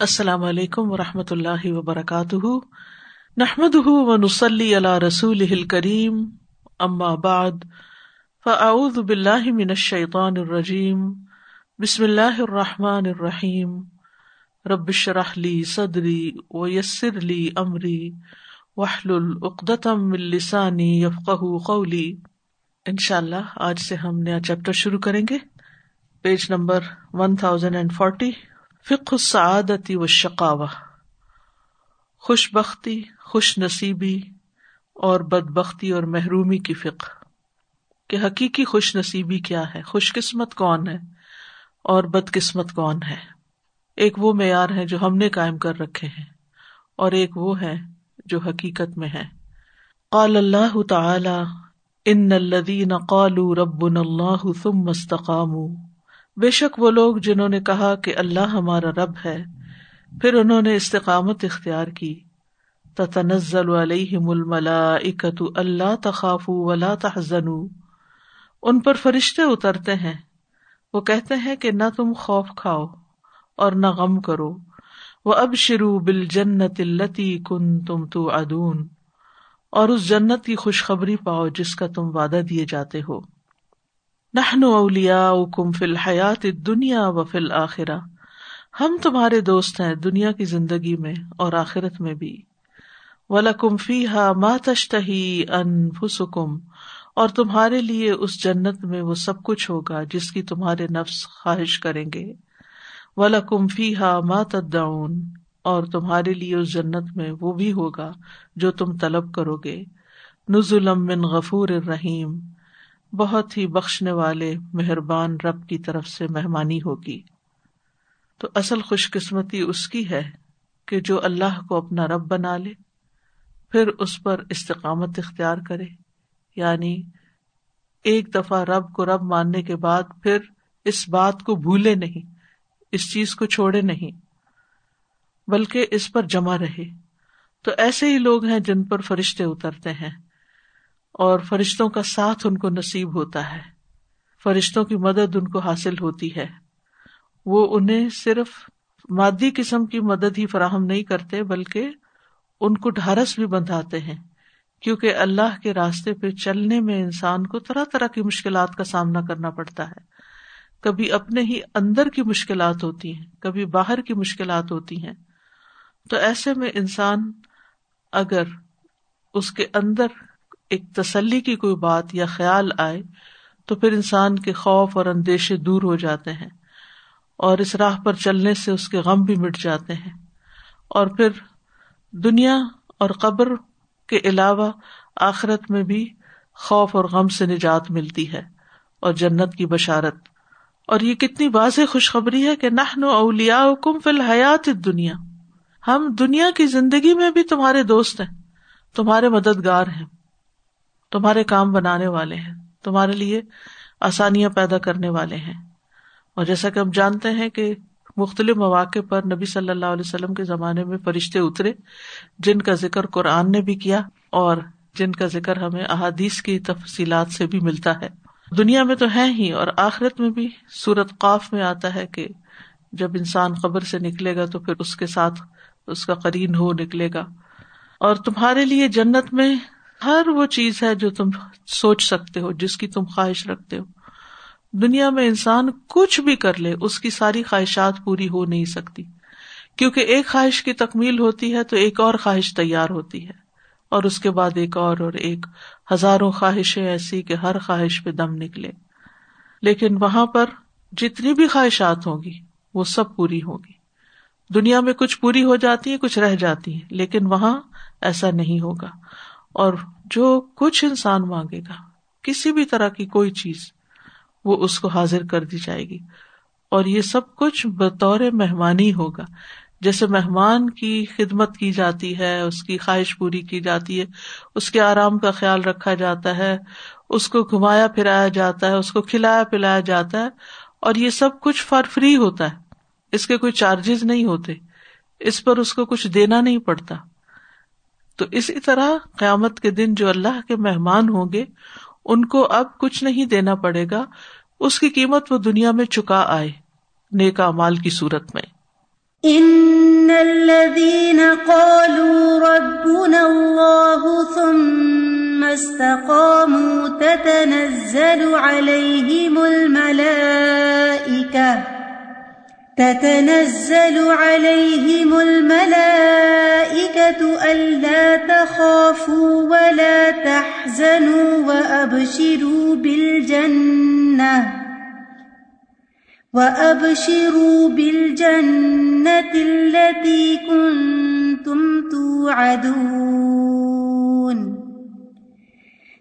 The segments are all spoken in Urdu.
السلام علیکم و رحمۃ اللہ وبرکاتہ۔ نحمد و نسلی رسول کریم بعد، فاعوذ باللہ من الشیطان الرجیم، بسم اللہ الرحمٰن الرحیم۔ ربش رحلی صدری و یسر علی عمری وحل العقدم السانی یفق قولی۔ ان شاء اللہ آج سے ہم نیا چیپٹر شروع کریں گے۔ Page number one thousand and forty فک السعادتی و شقاوہ، خوش بختی، خوش نصیبی اور بد بختی اور محرومی کی فکر کہ حقیقی خوش نصیبی کیا ہے، خوش قسمت کون ہے اور بد قسمت کون ہے۔ ایک وہ معیار ہے جو ہم نے قائم کر رکھے ہیں اور ایک وہ ہے جو حقیقت میں ہے۔ قال اللہ تعالی، ان الذین قالوا ربنا اللہ ثم استقاموا بے شک وہ لوگ جنہوں نے کہا کہ اللہ ہمارا رب ہے، پھر انہوں نے استقامت اختیار کی۔ تنزل علیہم الملائکۃ اللہ تخاف ولا تحزنوا۔ ان پر فرشتے اترتے ہیں۔ وہ کہتے ہیں کہ نہ تم خوف کھاؤ اور نہ غم کرو۔ وہ اب شروع بل جنت التی کن تم تو ادون اور اس جنت کی خوشخبری پاؤ جس کا تم وعدہ دیے جاتے ہو۔ نہن اولیا کم فل حیات دنیا و فل آخرا ہم تمہارے دوست ہیں دنیا کی زندگی میں اور آخرت میں بھی۔ ولکم فی ہا ماتشتہی ان فسکم اور تمہارے لیے اس جنت میں وہ سب کچھ ہوگا جس کی تمہارے نفس خواہش کریں گے۔ ولکم فی ہا ماتدعون اور تمہارے لیے اس جنت میں وہ بھی ہوگا جو تم طلب کرو گے۔ نزلم من غفور الرحیم بہت ہی بخشنے والے مہربان رب کی طرف سے مہمانی ہوگی۔ تو اصل خوش قسمتی اس کی ہے کہ جو اللہ کو اپنا رب بنا لے، پھر اس پر استقامت اختیار کرے۔ یعنی ایک دفعہ رب کو رب ماننے کے بعد پھر اس بات کو بھولے نہیں، اس چیز کو چھوڑے نہیں، بلکہ اس پر جمع رہے۔ تو ایسے ہی لوگ ہیں جن پر فرشتے اترتے ہیں۔ اور فرشتوں کا ساتھ ان کو نصیب ہوتا ہے۔ فرشتوں کی مدد ان کو حاصل ہوتی ہے۔ وہ انہیں صرف مادی قسم کی مدد ہی فراہم نہیں کرتے، بلکہ ان کو ڈھارس بھی بندھاتے ہیں، کیونکہ اللہ کے راستے پہ چلنے میں انسان کو طرح طرح کی مشکلات کا سامنا کرنا پڑتا ہے۔ کبھی اپنے ہی اندر کی مشکلات ہوتی ہیں، کبھی باہر کی مشکلات ہوتی ہیں۔ تو ایسے میں انسان اگر اس کے اندر ایک تسلی کی کوئی بات یا خیال آئے تو پھر انسان کے خوف اور اندیشے دور ہو جاتے ہیں اور اس راہ پر چلنے سے اس کے غم بھی مٹ جاتے ہیں۔ اور پھر دنیا اور قبر کے علاوہ آخرت میں بھی خوف اور غم سے نجات ملتی ہے اور جنت کی بشارت۔ اور یہ کتنی واضح خوشخبری ہے کہ نہ اولیا کم فی الحیات دنیا ہم دنیا کی زندگی میں بھی تمہارے دوست ہیں، تمہارے مددگار ہیں۔ تمہارے کام بنانے والے ہیں، تمہارے لیے آسانیاں پیدا کرنے والے ہیں۔ اور جیسا کہ ہم جانتے ہیں کہ مختلف مواقع پر نبی صلی اللہ علیہ وسلم کے زمانے میں فرشتے اترے، جن کا ذکر قرآن نے بھی کیا اور جن کا ذکر ہمیں احادیث کی تفصیلات سے بھی ملتا ہے۔ دنیا میں تو ہے ہی اور آخرت میں بھی سورت قاف میں آتا ہے کہ جب انسان قبر سے نکلے گا تو پھر اس کے ساتھ اس کا قرین ہو نکلے گا۔ اور تمہارے لیے جنت میں ہر وہ چیز ہے جو تم سوچ سکتے ہو، جس کی تم خواہش رکھتے ہو۔ دنیا میں انسان کچھ بھی کر لے، اس کی ساری خواہشات پوری ہو نہیں سکتی۔ کیونکہ ایک خواہش کی تکمیل ہوتی ہے تو ایک اور خواہش تیار ہوتی ہے۔ اور اس کے بعد ایک اور اور ایک۔ ہزاروں خواہشیں ایسی کہ ہر خواہش پہ دم نکلے۔ لیکن وہاں پر جتنی بھی خواہشات ہوں گی، وہ سب پوری ہوگی دنیا میں کچھ پوری ہو جاتی ہے کچھ رہ جاتی ہے لیکن وہاں ایسا نہیں ہوگا۔ اور جو کچھ انسان مانگے گا، کسی بھی طرح کی کوئی چیز، وہ اس کو حاضر کر دی جائے گی۔ اور یہ سب کچھ بطور مہمانی ہوگا۔ جیسے مہمان کی خدمت کی جاتی ہے، اس کی خواہش پوری کی جاتی ہے، اس کے آرام کا خیال رکھا جاتا ہے، اس کو گھمایا پھرایا جاتا ہے، اس کو کھلایا پلایا جاتا ہے، اور یہ سب کچھ فار فری ہوتا ہے۔ اس کے کوئی چارجز نہیں ہوتے۔ اس پر اس کو کچھ دینا نہیں پڑتا۔ تو اسی طرح قیامت کے دن جو اللہ کے مہمان ہوں گے، ان کو اب کچھ نہیں دینا پڑے گا۔ اس کی قیمت وہ دنیا میں چکا آئے نیکا مال کی صورت میں۔ قالوا ربنا الله ثم استقاموا تتنزل عليهم الملائكة تتنزل عليهم الملائكة ألا تخافوا ولا تحزنوا وأبشروا بالجنة وَأَبْشِرُوا بِالْجَنَّةِ الَّتِي كُنْتُمْ تُوعَدُونَ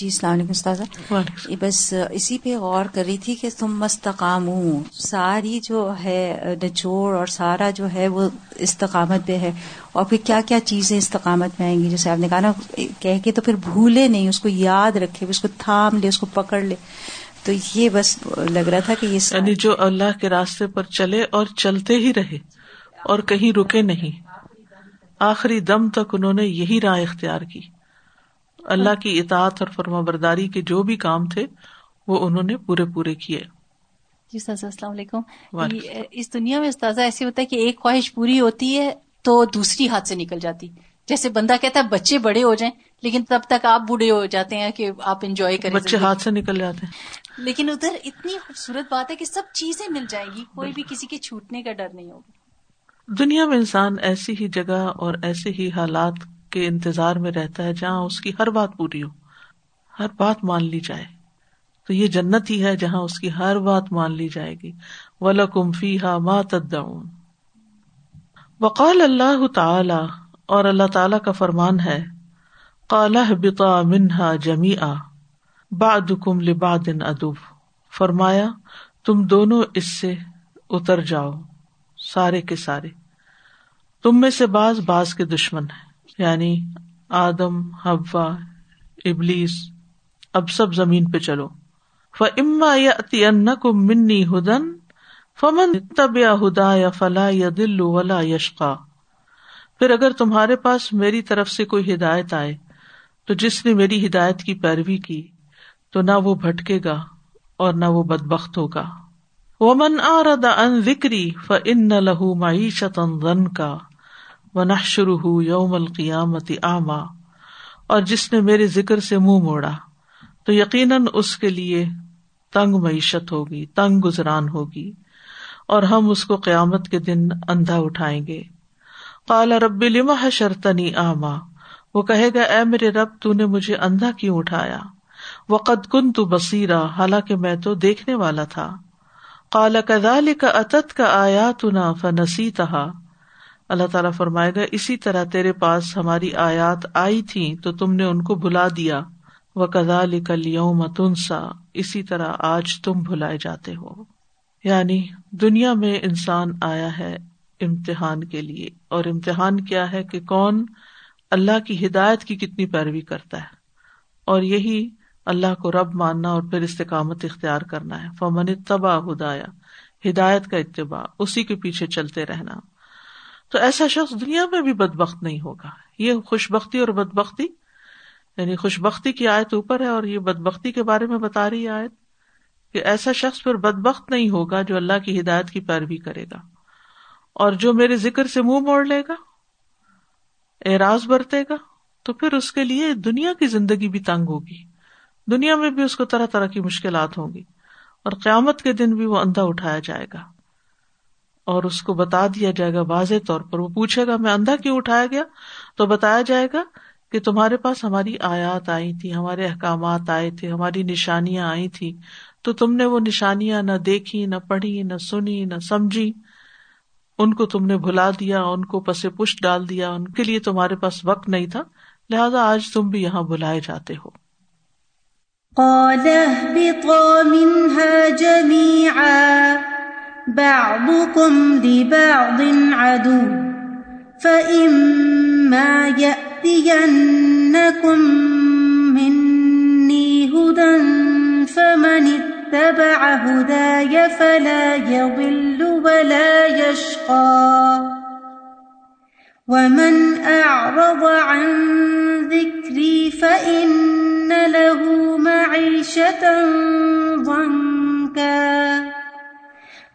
جی السلام علیکم استاذہ۔ بس اسی پہ غور کر رہی تھی کہ تم مستقام ساری جو ہے نچوڑ اور سارا جو ہے وہ استقامت پہ ہے۔ اور پھر کیا کیا چیزیں استقامت میں آئیں گی؟ جیسے آپ نے کہا نا کہہ کے تو پھر بھولے نہیں اس کو یاد رکھے اس کو تھام لے اس کو پکڑ لے۔ تو یہ بس لگ رہا تھا کہ یہ یعنی جو اللہ کے راستے پر چلے اور چلتے ہی رہے اور کہیں رکے نہیں۔ آخری دم تک انہوں نے یہی راہ اختیار کی۔ اللہ کی اطاعت اور فرما برداری کے جو بھی کام تھے وہ انہوں نے پورے پورے کیے۔ جی استاذ السلام علیکم۔ اس دنیا میں استاذہ ایسی ہوتا ہے کہ ایک خواہش پوری ہوتی ہے تو دوسری ہاتھ سے نکل جاتی۔ جیسے بندہ کہتا ہے بچے بڑے ہو جائیں لیکن تب تک آپ بوڑھے ہو جاتے ہیں کہ آپ انجوائے کریں۔ بچے ہاتھ سے نکل جاتے ہیں۔ لیکن ادھر اتنی خوبصورت بات ہے کہ سب چیزیں مل جائیں گی کوئی بھی کسی کے چھوٹنے کا ڈر نہیں ہوگا۔ دنیا میں انسان ایسی ہی جگہ اور ایسے ہی حالات کے انتظار میں رہتا ہے جہاں اس کی ہر بات پوری ہو، ہر بات مان لی جائے۔ تو یہ جنت ہی ہے جہاں اس کی ہر بات مان لی جائے گی۔ ولا کمفی ہا ما تدعون۔ وقال اللہ تعالی اور اللہ تعالی کا فرمان ہے کالہ بتا منہا جمی آ باد کم لباد ادب فرمایا، تم دونوں اس سے اتر جاؤ، سارے کے سارے۔ تم میں سے باز باز کے دشمن ہیں۔ یعنی آدم ہبا ابلیس، اب سب زمین پہ چلو۔ ف اما یا کو منی ہدن فمن تب یا ہدا یا فلا یا دل ولا یشقا پھر اگر تمہارے پاس میری طرف سے کوئی ہدایت آئے، تو جس نے میری ہدایت کی پیروی کی، تو نہ وہ بھٹکے گا اور نہ وہ بد بخت ہوگا۔ وہ من آ ردا ان ذکری ف ان نہ لہو معیشت کا و نہ شروع ہو یوم القیامت آما اور جس نے میرے ذکر سے منہ موڑا، تو یقیناً اس کے لیے تنگ معیشت ہوگی، تنگ گزران ہوگی، اور ہم اس کو قیامت کے دن اندھا اٹھائیں گے۔ کالا رب لما شرطنی آما وہ کہے گا، اے میرے رب، تو نے مجھے اندھا کیوں اٹھایا؟ وہ قد کن تو بصیرا، حالانکہ میں تو دیکھنے والا تھا۔ کالا کدال کا اتت کا آیا تو فنسی تہا اللہ تعالیٰ فرمائے گا، اسی طرح تیرے پاس ہماری آیات آئی تھی تو تم نے ان کو بلا دیا۔ وہ کزا لکل یوم تنسا اسی طرح آج تم بھلائے جاتے ہو۔ یعنی دنیا میں انسان آیا ہے امتحان کے لیے۔ اور امتحان کیا ہے کہ کون اللہ کی ہدایت کی کتنی پیروی کرتا ہے۔ اور یہی اللہ کو رب ماننا اور پھر استقامت اختیار کرنا ہے۔ فمن تباہ ہدایا ہدایت کا اتباع، اسی کے پیچھے چلتے رہنا۔ تو ایسا شخص دنیا میں بھی بد بخت نہیں ہوگا۔ یہ خوش بختی اور بد بختی یعنی خوش بختی کی آیت اوپر ہے اور یہ بد بختی کے بارے میں بتا رہی آیت کہ ایسا شخص پھر بد بخت نہیں ہوگا جو اللہ کی ہدایت کی پیروی کرے گا۔ اور جو میرے ذکر سے منہ موڑ لے گا، اعراض برتے گا، تو پھر اس کے لیے دنیا کی زندگی بھی تنگ ہوگی۔ دنیا میں بھی اس کو طرح طرح کی مشکلات ہوں گی۔ اور قیامت کے دن بھی وہ اندھا اٹھایا جائے گا۔ اور اس کو بتا دیا جائے گا واضح طور پر۔ وہ پوچھے گا، میں اندھا کیوں اٹھایا گیا؟ تو بتایا جائے گا کہ تمہارے پاس ہماری آیات آئی تھی، ہمارے احکامات آئے تھے، ہماری نشانیاں آئی تھی۔ تو تم نے وہ نشانیاں نہ دیکھی، نہ پڑھی، نہ سنی، نہ سمجھی۔ ان کو تم نے بھلا دیا، ان کو پس پشت ڈال دیا، ان کے لیے تمہارے پاس وقت نہیں تھا۔ لہذا آج تم بھی یہاں بلائے جاتے ہو۔ بعضكم لبعض عدو، فإما يأتينكم مني هدى فمن اتبع هداي فلا يضل ولا يشقى، ومن أعرض عن ذكري فإن له معيشة ضنكا.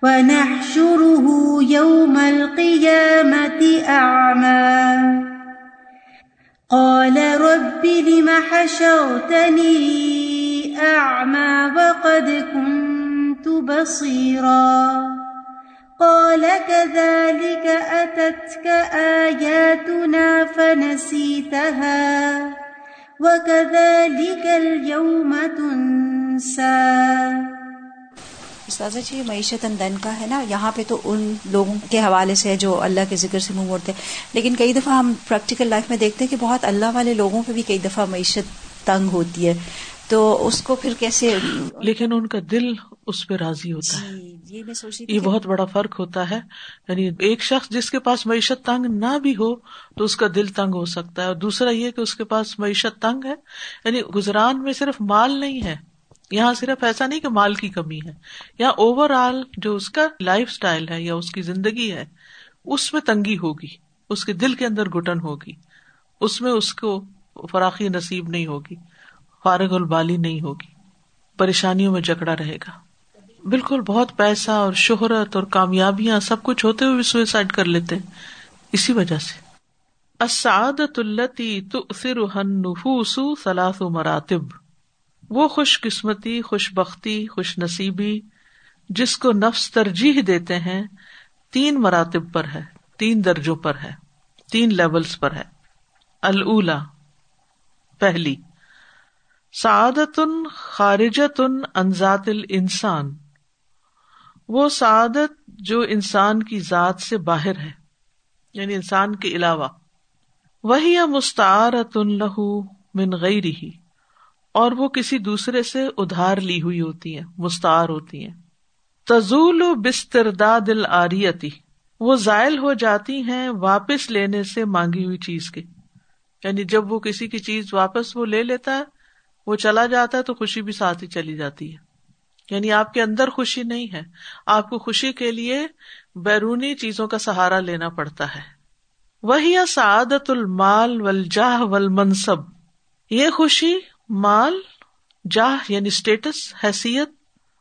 ونحشره يوم القيامة أعمى. قال رب لم حشرتني أعمى وقد كنت بصيرا. قال كذلك أتتك آياتنا فنسيتها وكذلك اليوم تنسى. استاذہ جی معیشت اندن کا ہے نا۔ یہاں پہ تو ان لوگوں کے حوالے سے جو اللہ کے ذکر سے منہ موڑتے لیکن کئی دفعہ ہم پریکٹیکل لائف میں دیکھتے ہیں کہ بہت اللہ والے لوگوں پہ بھی کئی دفعہ معیشت تنگ ہوتی ہے۔ تو اس کو پھر کیسے لیکن ان کا دل اس پہ راضی ہوتا ہے۔ جی، یہ میں سوچ یہ بہت بڑا فرق ہوتا ہے۔ یعنی ایک شخص جس کے پاس معیشت تنگ نہ بھی ہو تو اس کا دل تنگ ہو سکتا ہے۔ اور دوسرا یہ کہ اس کے پاس معیشت تنگ ہے۔ یعنی گزران میں صرف مال نہیں ہے۔ یہاں صرف ایسا نہیں کہ مال کی کمی ہے یہاں اوور آل جو اس کا لائف اسٹائل ہے یا اس کی زندگی ہے، اس میں تنگی ہوگی، اس کے دل کے اندر گٹن ہوگی، اس میں اس کو فراخی نصیب نہیں ہوگی، فارغ البالی نہیں ہوگی، پریشانیوں میں جکڑا رہے گا۔ بالکل بہت پیسہ اور شہرت اور کامیابیاں سب کچھ ہوتے ہوئے بھی سوئسائڈ کر لیتے اسی وجہ سے۔ اسعادت التی نفوس سلاس و مراتب۔ وہ خوش قسمتی خوش بختی خوش نصیبی جس کو نفس ترجیح دیتے ہیں، تین مراتب پر ہے، تین درجوں پر ہے، تین لیولس پر ہے۔ اللہ پہلی سعادت خارجت انزات انسان وہ سعادت جو انسان کی ذات سے باہر ہے یعنی انسان کے علاوہ۔ وہی مستعارت لہو من غیر ہی اور وہ کسی دوسرے سے ادھار لی ہوئی ہوتی ہیں، مستعار ہوتی ہیں۔ تزول و بسترداد آریتی وہ زائل ہو جاتی ہیں واپس لینے سے مانگی ہوئی چیز کے۔ یعنی جب وہ کسی کی چیز واپس وہ لے لیتا ہے، وہ چلا جاتا ہے تو خوشی بھی ساتھ ہی چلی جاتی ہے۔ یعنی آپ کے اندر خوشی نہیں ہے، آپ کو خوشی کے لیے بیرونی چیزوں کا سہارا لینا پڑتا ہے۔ وہی سعادت المال ولجاہ ول منصب یہ خوشی مال، جاہ یعنی اسٹیٹس حیثیت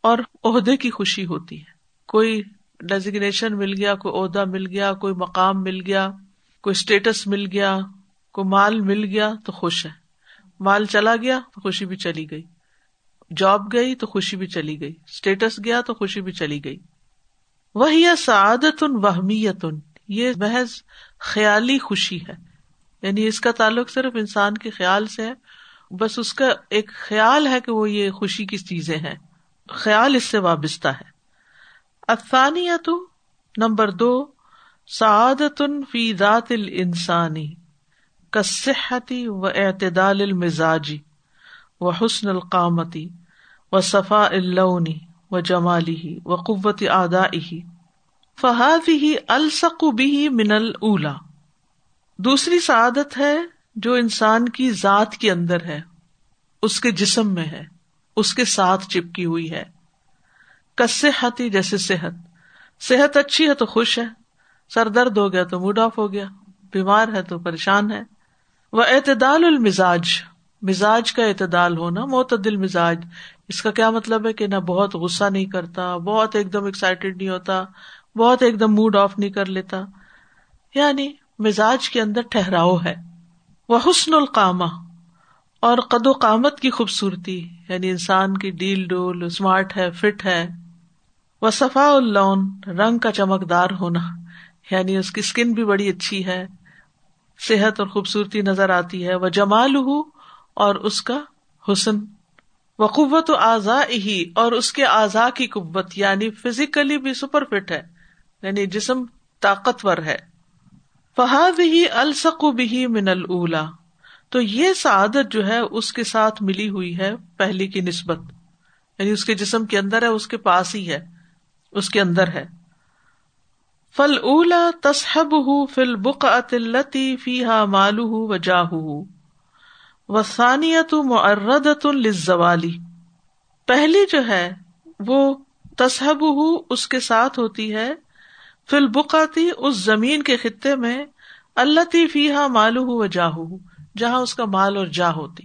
اور عہدے کی خوشی ہوتی ہے۔ کوئی ڈیزیگنیشن مل گیا، کوئی عہدہ مل گیا، کوئی مقام مل گیا، کوئی اسٹیٹس مل گیا، کوئی مال مل گیا تو خوش ہے۔ مال چلا گیا تو خوشی بھی چلی گئی۔ جاب گئی تو خوشی بھی چلی گئی۔ اسٹیٹس گیا تو خوشی بھی چلی گئی۔ وہی سعادت ان وہمیت ان یہ محض خیالی خوشی ہے۔ یعنی اس کا تعلق صرف انسان کے خیال سے ہے۔ بس اس کا ایک خیال ہے کہ وہ یہ خوشی کی چیزیں ہیں۔ خیال اس سے وابستہ ہے۔ افسانیہ نمبر دو سعادت فی ذات الانسانی کصحتی و اعتدال المزاجی و حسن القامتی و صفا اللونی و جمالی و قوت آدائی فہاد ہی السق بھی من الا دوسری سعادت ہے جو انسان کی ذات کے اندر ہے، اس کے جسم میں ہے، اس کے ساتھ چپکی ہوئی ہے۔ کس ہاتھی جیسے صحت۔ صحت اچھی ہے تو خوش ہے، سر درد ہو گیا تو موڈ آف ہو گیا، بیمار ہے تو پریشان ہے۔ وہ اعتدال المزاج۔ مزاج کا اعتدال ہونا معتدل مزاج۔ اس کا کیا مطلب ہے کہ نہ بہت غصہ نہیں کرتا، بہت ایک دم ایکسائٹیڈ نہیں ہوتا، بہت ایک دم موڈ آف نہیں کر لیتا۔ یعنی مزاج کے اندر ٹھہراؤ ہے۔ وہ حسن القامہ، اور قد و قامت کی خوبصورتی یعنی انسان کی ڈیل ڈول اسمارٹ ہے، فٹ ہے۔ وہ صفا اللون، رنگ کا چمکدار ہونا یعنی اس کی اسکن بھی بڑی اچھی ہے، صحت اور خوبصورتی نظر آتی ہے۔ وہ جمال ہو اور اس کا حسن۔ وہ قوت و اعضا ہی اور اس کے اعضاء کی قوت یعنی فزیکلی بھی سپر فٹ ہے یعنی جسم طاقتور ہے۔ فہاد ہی السق بھی من اللہ تو یہ سعادت جو ہے، اس کے ساتھ ملی ہوئی ہے پہلی کی نسبت۔ یعنی اس کے جسم کے اندر ہے، اس کے پاس ہی ہے، اس کے اندر ہے۔ فل اولا تصحب ہُ فل بک اطلتی فی ہا مالو و جاہ و ثانیت معرت الزوالی پہلی جو ہے، وہ تصحب ہُ اس کے ساتھ ہوتی ہے فل بکاتی اس زمین کے خطے میں اللہ فی ہا مالو و جاہ جہاں اس کا مال اور جا ہوتی۔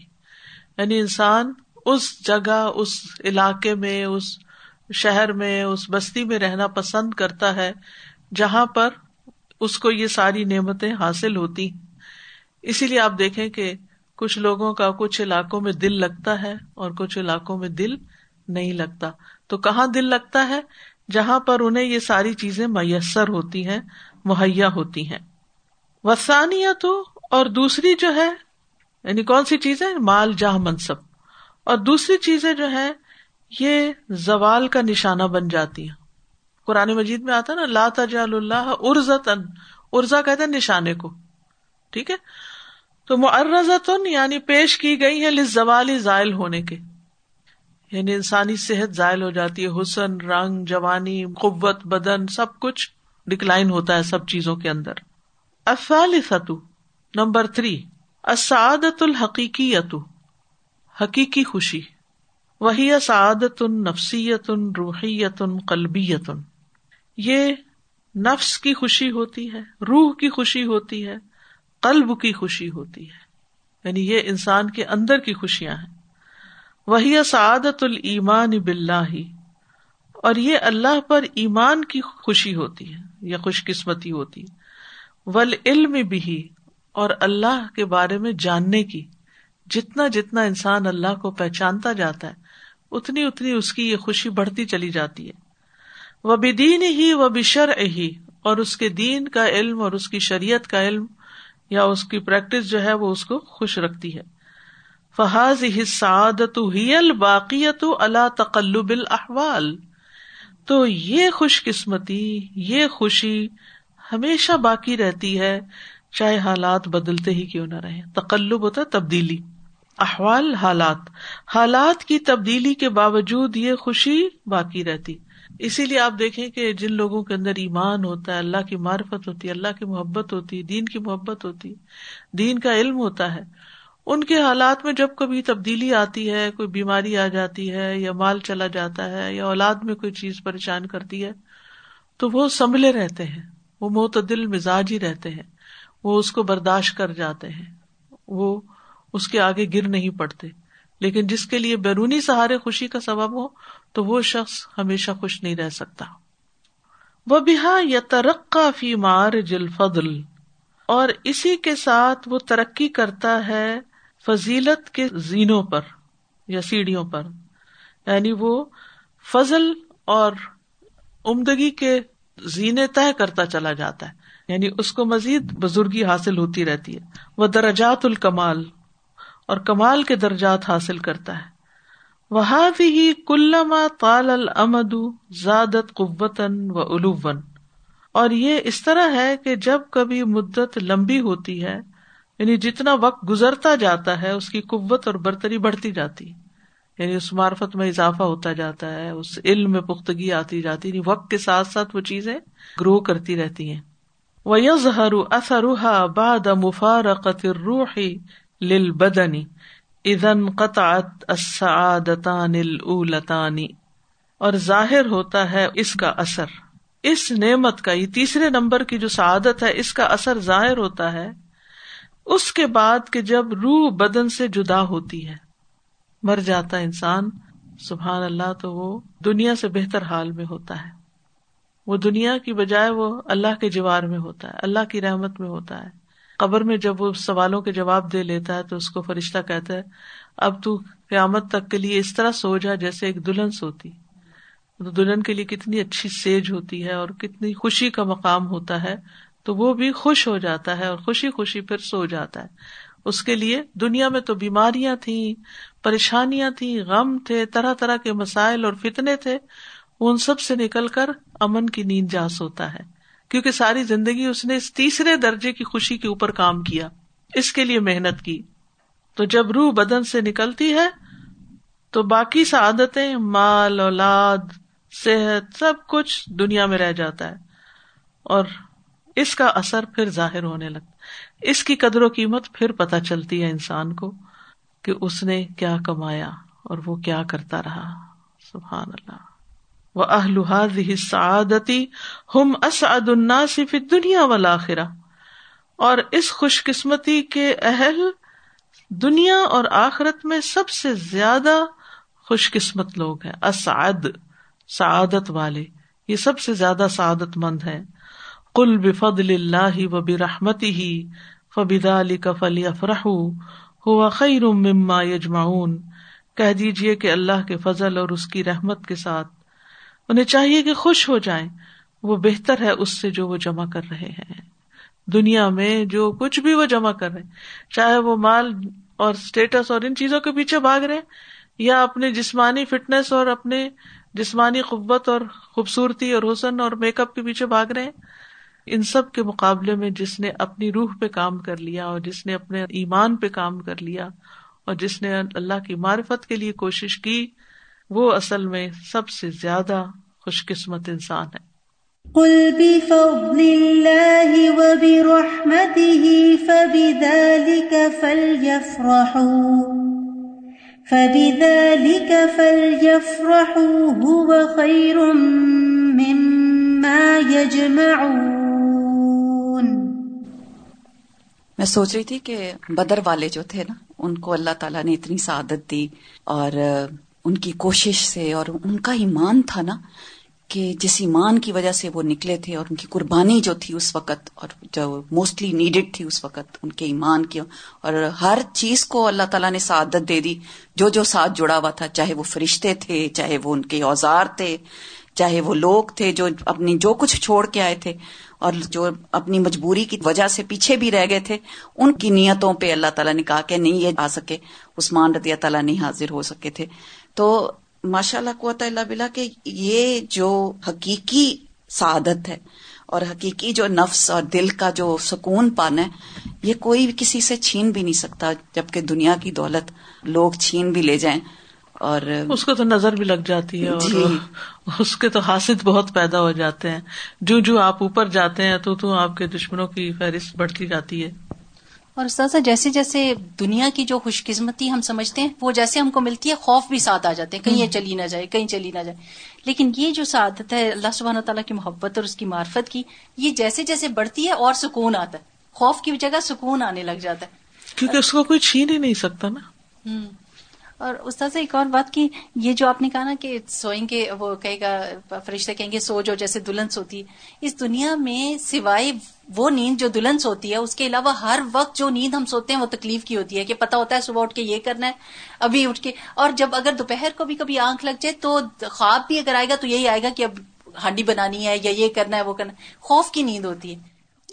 یعنی انسان اس جگہ، اس علاقے میں، اس شہر میں، اس بستی میں رہنا پسند کرتا ہے، جہاں پر اس کو یہ ساری نعمتیں حاصل ہوتی۔ اسی لیے آپ دیکھیں کہ کچھ لوگوں کا کچھ علاقوں میں دل لگتا ہے اور کچھ علاقوں میں دل نہیں لگتا۔ تو کہاں دل لگتا ہے؟ جہاں پر انہیں یہ ساری چیزیں میسر ہوتی ہیں، مہیا ہوتی ہیں۔ وسانیہ تو اور دوسری جو ہے یعنی کون سی چیزیں؟ مال، جاہ، منصب۔ اور دوسری چیزیں جو ہے یہ زوال کا نشانہ بن جاتی ہیں۔ قرآن مجید میں آتا نا، لا تجال اللہ ارزتن ارزا کہتے ہیں نشانے کو۔ ٹھیک ہے؟ تو مرزتن یعنی پیش کی گئی ہے زوال زائل ہونے کے۔ یعنی انسانی صحت زائل ہو جاتی ہے، حسن، رنگ، جوانی، قوت، بدن، سب کچھ ڈکلائن ہوتا ہے سب چیزوں کے اندر۔ افال ستو نمبر تھری اسعادت الحقیقی اتو حقیقی خوشی۔ وہی اسعادت نفسیت روحیت قلبیت یہ نفس کی خوشی ہوتی ہے، روح کی خوشی ہوتی ہے، قلب کی خوشی ہوتی ہے۔ یعنی یہ انسان کے اندر کی خوشیاں ہیں۔ وہی سعادت المان بلّہ اور یہ اللہ پر ایمان کی خوشی ہوتی ہے، یا خوش قسمتی ہوتی ول علم بھی اور اللہ کے بارے میں جاننے کی۔ جتنا جتنا انسان اللہ کو پہچانتا جاتا ہے، اتنی اتنی اس کی یہ خوشی بڑھتی چلی جاتی ہے۔ وہ بدین ہی وہ بشر ہی اور اس کے دین کا علم اور اس کی شریعت کا علم، یا اس کی پریکٹس جو ہے وہ اس کو خوش رکھتی ہے۔ فحاظ حسعادت ہی الباقیت اللہ تقلب الاحوال تو یہ خوش قسمتی، یہ خوشی ہمیشہ باقی رہتی ہے، چاہے حالات بدلتے ہی کیوں نہ رہے تقلب ہوتا تبدیلی۔ احوال، حالات۔ حالات کی تبدیلی کے باوجود یہ خوشی باقی رہتی۔ اسی لیے آپ دیکھیں کہ جن لوگوں کے اندر ایمان ہوتا ہے، اللہ کی معرفت ہوتی ہے اللہ کی محبت ہوتی ہے دین کی محبت ہوتی، دین کا علم ہوتا ہے۔ ان کے حالات میں جب کبھی تبدیلی آتی ہے، کوئی بیماری آ جاتی ہے یا مال چلا جاتا ہے یا اولاد میں کوئی چیز پریشان کرتی ہے، تو وہ سنبھلے رہتے ہیں، وہ معتدل مزاج ہی رہتے ہیں، وہ اس کو برداشت کر جاتے ہیں، وہ اس کے آگے گر نہیں پڑتے۔ لیکن جس کے لیے بیرونی سہارے خوشی کا سبب ہو، تو وہ شخص ہمیشہ خوش نہیں رہ سکتا۔ وہ بہا یا ترقا فی مار جل فضل اور اسی کے ساتھ وہ ترقی کرتا ہے فضیلت کے زینوں پر یا سیڑھیوں پر یعنی وہ فضل اور عمدگی کے زینے طے کرتا چلا جاتا ہے۔ یعنی اس کو مزید بزرگی حاصل ہوتی رہتی ہے۔ وہ درجات الکمال اور کمال کے درجات حاصل کرتا ہے۔ وہ بھی کلما تال المد زادت قوتن و الوون اور یہ اس طرح ہے کہ جب کبھی مدت لمبی ہوتی ہے یعنی جتنا وقت گزرتا جاتا ہے، اس کی قوت اور برتری بڑھتی جاتی۔ یعنی اس معرفت میں اضافہ ہوتا جاتا ہے، اس علم میں پختگی آتی جاتی یعنی وقت کے ساتھ ساتھ وہ چیزیں گرو کرتی رہتی ہیں۔ وَيَظْهَرُ أَثَرُهَا بَعْدَ مُفَارَقَةِ الرُّوحِ لِلْبَدَنِ اِذَنْ قَطَعَتْ السَّعَادَتَانِ الْأُولَتَانِ۔ اور ظاہر ہوتا ہے اس کا اثر۔ اس نعمت کا، یہ تیسرے نمبر کی جو سعادت ہے، اس کا اثر ظاہر ہوتا ہے۔ اس کے بعد کہ جب روح بدن سے جدا ہوتی ہے، مر جاتا انسان، سبحان اللہ تو وہ دنیا سے بہتر حال میں ہوتا ہے۔ وہ دنیا کی بجائے وہ اللہ کے جوار میں ہوتا ہے، اللہ کی رحمت میں ہوتا ہے۔ قبر میں جب وہ سوالوں کے جواب دے لیتا ہے تو اس کو فرشتہ کہتا ہے، اب تو قیامت تک کے لیے اس طرح سو جا جیسے ایک دلہن سوتی۔ دلہن کے لیے کتنی اچھی سیج ہوتی ہے اور کتنی خوشی کا مقام ہوتا ہے۔ تو وہ بھی خوش ہو جاتا ہے اور خوشی خوشی پھر سو جاتا ہے۔ اس کے لیے دنیا میں تو بیماریاں تھیں، پریشانیاں تھیں، غم تھے، طرح طرح کے مسائل اور فتنے تھے۔ ان سب سے نکل کر امن کی نیند جاس ہوتا ہے۔ کیونکہ ساری زندگی اس نے اس تیسرے درجے کی خوشی کے اوپر کام کیا۔ اس کے لیے محنت کی۔ تو جب روح بدن سے نکلتی ہے، تو باقی سعادتیں، مال، اولاد، صحت، سب کچھ دنیا میں رہ جاتا ہے۔ اور اس کا اثر پھر ظاہر ہونے لگتا اس کی قدر و قیمت پھر پتہ چلتی ہے انسان کو کہ اس نے کیا کمایا اور وہ کیا کرتا رہا۔ سبحان اللہ۔ وہ اہلحاد سعادتی ہم اسعد الناس فی دنیا والا اور اس خوش قسمتی کے اہل دنیا اور آخرت میں سب سے زیادہ خوش قسمت لوگ ہیں۔ اسعد، سعادت والے، یہ سب سے زیادہ سعادت مند ہے کل بفضل اللہ و برحمتی ہی فبدا علی کفلی افرح ہوا خیر مما یجمعون۔ کہہ دیجیے کہ اللہ کے فضل اور اس کی رحمت کے ساتھ انہیں چاہیے کہ خوش ہو جائیں، وہ بہتر ہے اس سے جو وہ جمع کر رہے ہیں۔ دنیا میں جو کچھ بھی وہ جمع کر رہے چاہے وہ مال اور اسٹیٹس اور ان چیزوں کے پیچھے بھاگ رہے یا اپنے جسمانی فٹنس اور اپنے جسمانی قوت اور خوبصورتی اور حسن اور میک اپ کے پیچھے بھاگ رہے ان سب کے مقابلے میں جس نے اپنی روح پہ کام کر لیا اور جس نے اپنے ایمان پہ کام کر لیا اور جس نے اللہ کی معرفت کے لیے کوشش کی، وہ اصل میں سب سے زیادہ خوش قسمت انسان ہے۔ قل بفضل الله وبرحمته فبذلك فليفرحوا فبذلك فليفرحوا هو خير مما يجمعون میں سوچ رہی تھی کہ بدر والے جو تھے نا، ان کو اللہ تعالیٰ نے اتنی سعادت دی اور ان کی کوشش سے اور ان کا ایمان تھا نا کہ جس ایمان کی وجہ سے وہ نکلے تھے اور ان کی قربانی جو تھی اس وقت اور جو موسٹلی نیڈڈ تھی اس وقت، ان کے ایمان کی اور ہر چیز کو اللہ تعالیٰ نے سعادت دے دی۔ جو جو ساتھ جڑا ہوا تھا، چاہے وہ فرشتے تھے، چاہے وہ ان کے اوزار تھے، چاہے وہ لوگ تھے جو اپنی جو کچھ چھوڑ کے آئے تھے اور جو اپنی مجبوری کی وجہ سے پیچھے بھی رہ گئے تھے، ان کی نیتوں پہ اللہ تعالیٰ نے کہا کہ نہیں یہ آ سکے، عثمان رضی تعالیٰ نہیں حاضر ہو سکے تھے۔ تو ماشاء اللہ قوت اللہ بلا کہ یہ جو حقیقی سعادت ہے اور حقیقی جو نفس اور دل کا جو سکون پانا ہے، یہ کوئی کسی سے چھین بھی نہیں سکتا جبکہ دنیا کی دولت لوگ چھین بھی لے جائیں۔ اور اس کو تو نظر بھی لگ جاتی ہے اور جی۔ اس کے تو حاصل بہت پیدا ہو جاتے ہیں۔ جو جو آپ اوپر جاتے ہیں تو تو آپ کے دشمنوں کی فہرست بڑھتی جاتی ہے۔ اور استاذہ جیسے جیسے دنیا کی جو خوش قسمتی ہم سمجھتے ہیں وہ جیسے ہم کو ملتی ہے خوف بھی ساتھ آ جاتے ہیں۔ کہیں یہ چلی نہ جائے کہیں چلی نہ جائے۔ لیکن یہ جو سعادت ہے اللہ سبحانہ تعالیٰ کی محبت اور اس کی معرفت کی یہ جیسے جیسے بڑھتی ہے اور سکون آتا ہے۔ خوف کی جگہ سکون آنے لگ جاتا ہے۔ کیونکہ اس کو کوئی چھین ہی نہیں سکتا نا۔ اور استاد ایک اور بات کی یہ جو آپ نے کہا نا کہ سوئیں گے وہ کہے گا فرشتے کہیں گے سو جو جیسے دلہن سوتی۔ اس دنیا میں سوائے وہ نیند جو دلہن سوتی ہے اس کے علاوہ ہر وقت جو نیند ہم سوتے ہیں وہ تکلیف کی ہوتی ہے کہ پتا ہوتا ہے صبح اٹھ کے یہ کرنا ہے ابھی اٹھ کے۔ اور جب اگر دوپہر کو بھی کبھی آنکھ لگ جائے تو خواب بھی اگر آئے گا تو یہی آئے گا کہ اب ہانڈی بنانی ہے یا یہ کرنا ہے وہ کرنا ہے۔ خوف کی نیند ہوتی ہے۔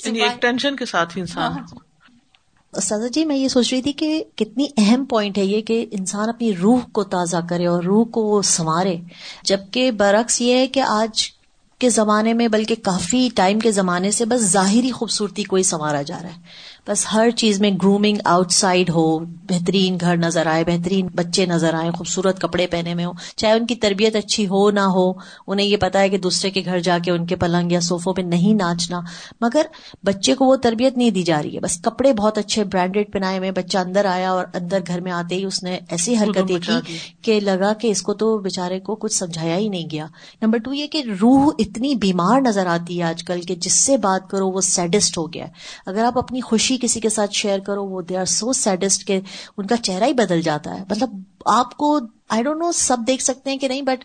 یعنی ایک ٹینشن کے ساتھ ہی انسان ہاں۔ سزا جی میں یہ سوچ رہی تھی کہ کتنی اہم پوائنٹ ہے یہ کہ انسان اپنی روح کو تازہ کرے اور روح کو سنوارے جبکہ برعکس یہ ہے کہ آج کے زمانے میں، بلکہ کافی ٹائم کے زمانے سے، بس ظاہری خوبصورتی کو ہی سنوارا جا رہا ہے بس ہر چیز میں گرومنگ آؤٹ سائڈ ہو بہترین گھر نظر آئے بہترین بچے نظر آئے خوبصورت کپڑے پہنے میں ہو چاہے ان کی تربیت اچھی ہو نہ ہو انہیں یہ پتا ہے کہ دوسرے کے گھر جا کے ان کے پلنگ یا صوفوں پہ نہیں ناچنا۔ مگر بچے کو وہ تربیت نہیں دی جا رہی ہے۔ بس کپڑے بہت اچھے برانڈیڈ پہنائے ہوئے بچہ اندر آیا اور اندر گھر میں آتے ہی اس نے ایسی حرکتیں کی کہ لگا کہ اس کو تو بےچارے کو کچھ سمجھایا ہی نہیں گیا۔ نمبر ٹو یہ کہ روح اتنی بیمار نظر آتی ہے آج کل کہ جس سے بات کرو وہ سیڈسٹ ہو گیا اگر آپ اپنی خوشی کسی کے ساتھ شیئر کرو، وہ دے آر سو سیڈسٹ کہ ان کا چہرہ ہی بدل جاتا ہے۔ مطلب آپ کو آئی ڈونٹ نو سب دیکھ سکتے ہیں کہ نہیں بٹ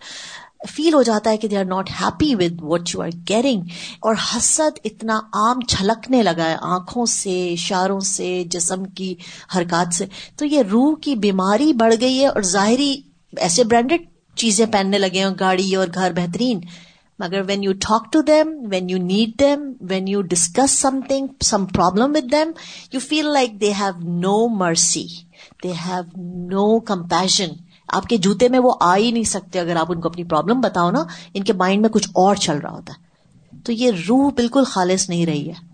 فیل ہو جاتا ہے کہ they are not happy with what you are caring اور حسد اتنا عام چھلکنے لگا ہے آنکھوں سے، اشاروں سے، جسم کی حرکات سے۔ تو یہ روح کی بیماری بڑھ گئی ہے اور ظاہری ایسے برانڈیڈ چیزیں پہننے لگے ہیں، گاڑی اور گھر بہترین۔ مگر when you talk to them when you need them when you discuss something some problem with them you feel like they have no mercy they have know compassion آپ کے جوتے میں وہ آ ہی نہیں سکتے اگر آپ ان کو اپنی پرابلم بتاؤ نا، ان کے مائنڈ میں کچھ اور چل رہا ہوتا ہے۔ تو یہ روح بالکل خالص نہیں رہی ہے۔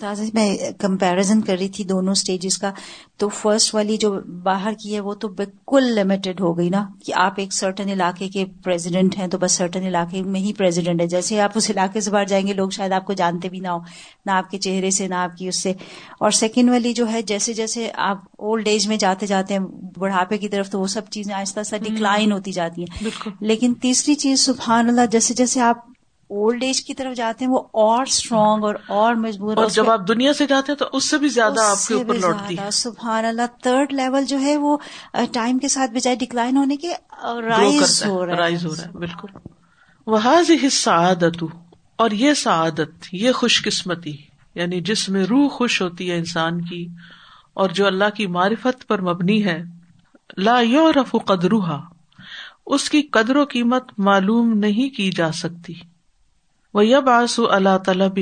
تازہ میں کمپیرزن کر رہی تھی دونوں سٹیجز کا تو فرسٹ والی جو باہر کی ہے وہ تو بالکل لمیٹڈ ہو گئی نا کہ آپ ایک سرٹن علاقے کے پریزیڈنٹ ہیں تو بس سرٹن علاقے میں ہی پریزیڈنٹ ہے جیسے آپ اس علاقے سے باہر جائیں گے لوگ شاید آپ کو جانتے بھی نہ ہو نہ آپ کے چہرے سے نہ آپ کی اس سے۔ اور سیکنڈ والی جو ہے جیسے جیسے آپ اولڈ ایج میں جاتے جاتے ہیں بڑھاپے کی طرف تو وہ سب چیزیں آہستہ آہستہ ڈکلائن ہوتی جاتی ہیں۔ لیکن تیسری چیز سبحان اللہ جیسے جیسے آپ اولڈ ایج کی طرف جاتے ہیں وہ اور اسٹرانگ اور اور مجبور اور جب آپ دنیا سے جاتے ہیں تو اس سے بھی زیادہ آپ کے اوپر لوٹتی ہے سبحان اللہ تھرڈ لیول جو ہے وہ ٹائم کے ساتھ بجائے ڈکلائن ہونے کے رائز ہو رہا ہے۔ رائز ہو رہا ہے بالکل۔ وہ سعادت اور یہ سعادت یہ خوش قسمتی یعنی جس میں روح خوش ہوتی ہے انسان کی اور جو اللہ کی معرفت پر مبنی ہے لا یورف قدروہا اس کی قدر و قیمت معلوم نہیں کی جا سکتی۔ وہ یب آسو اللہ طلب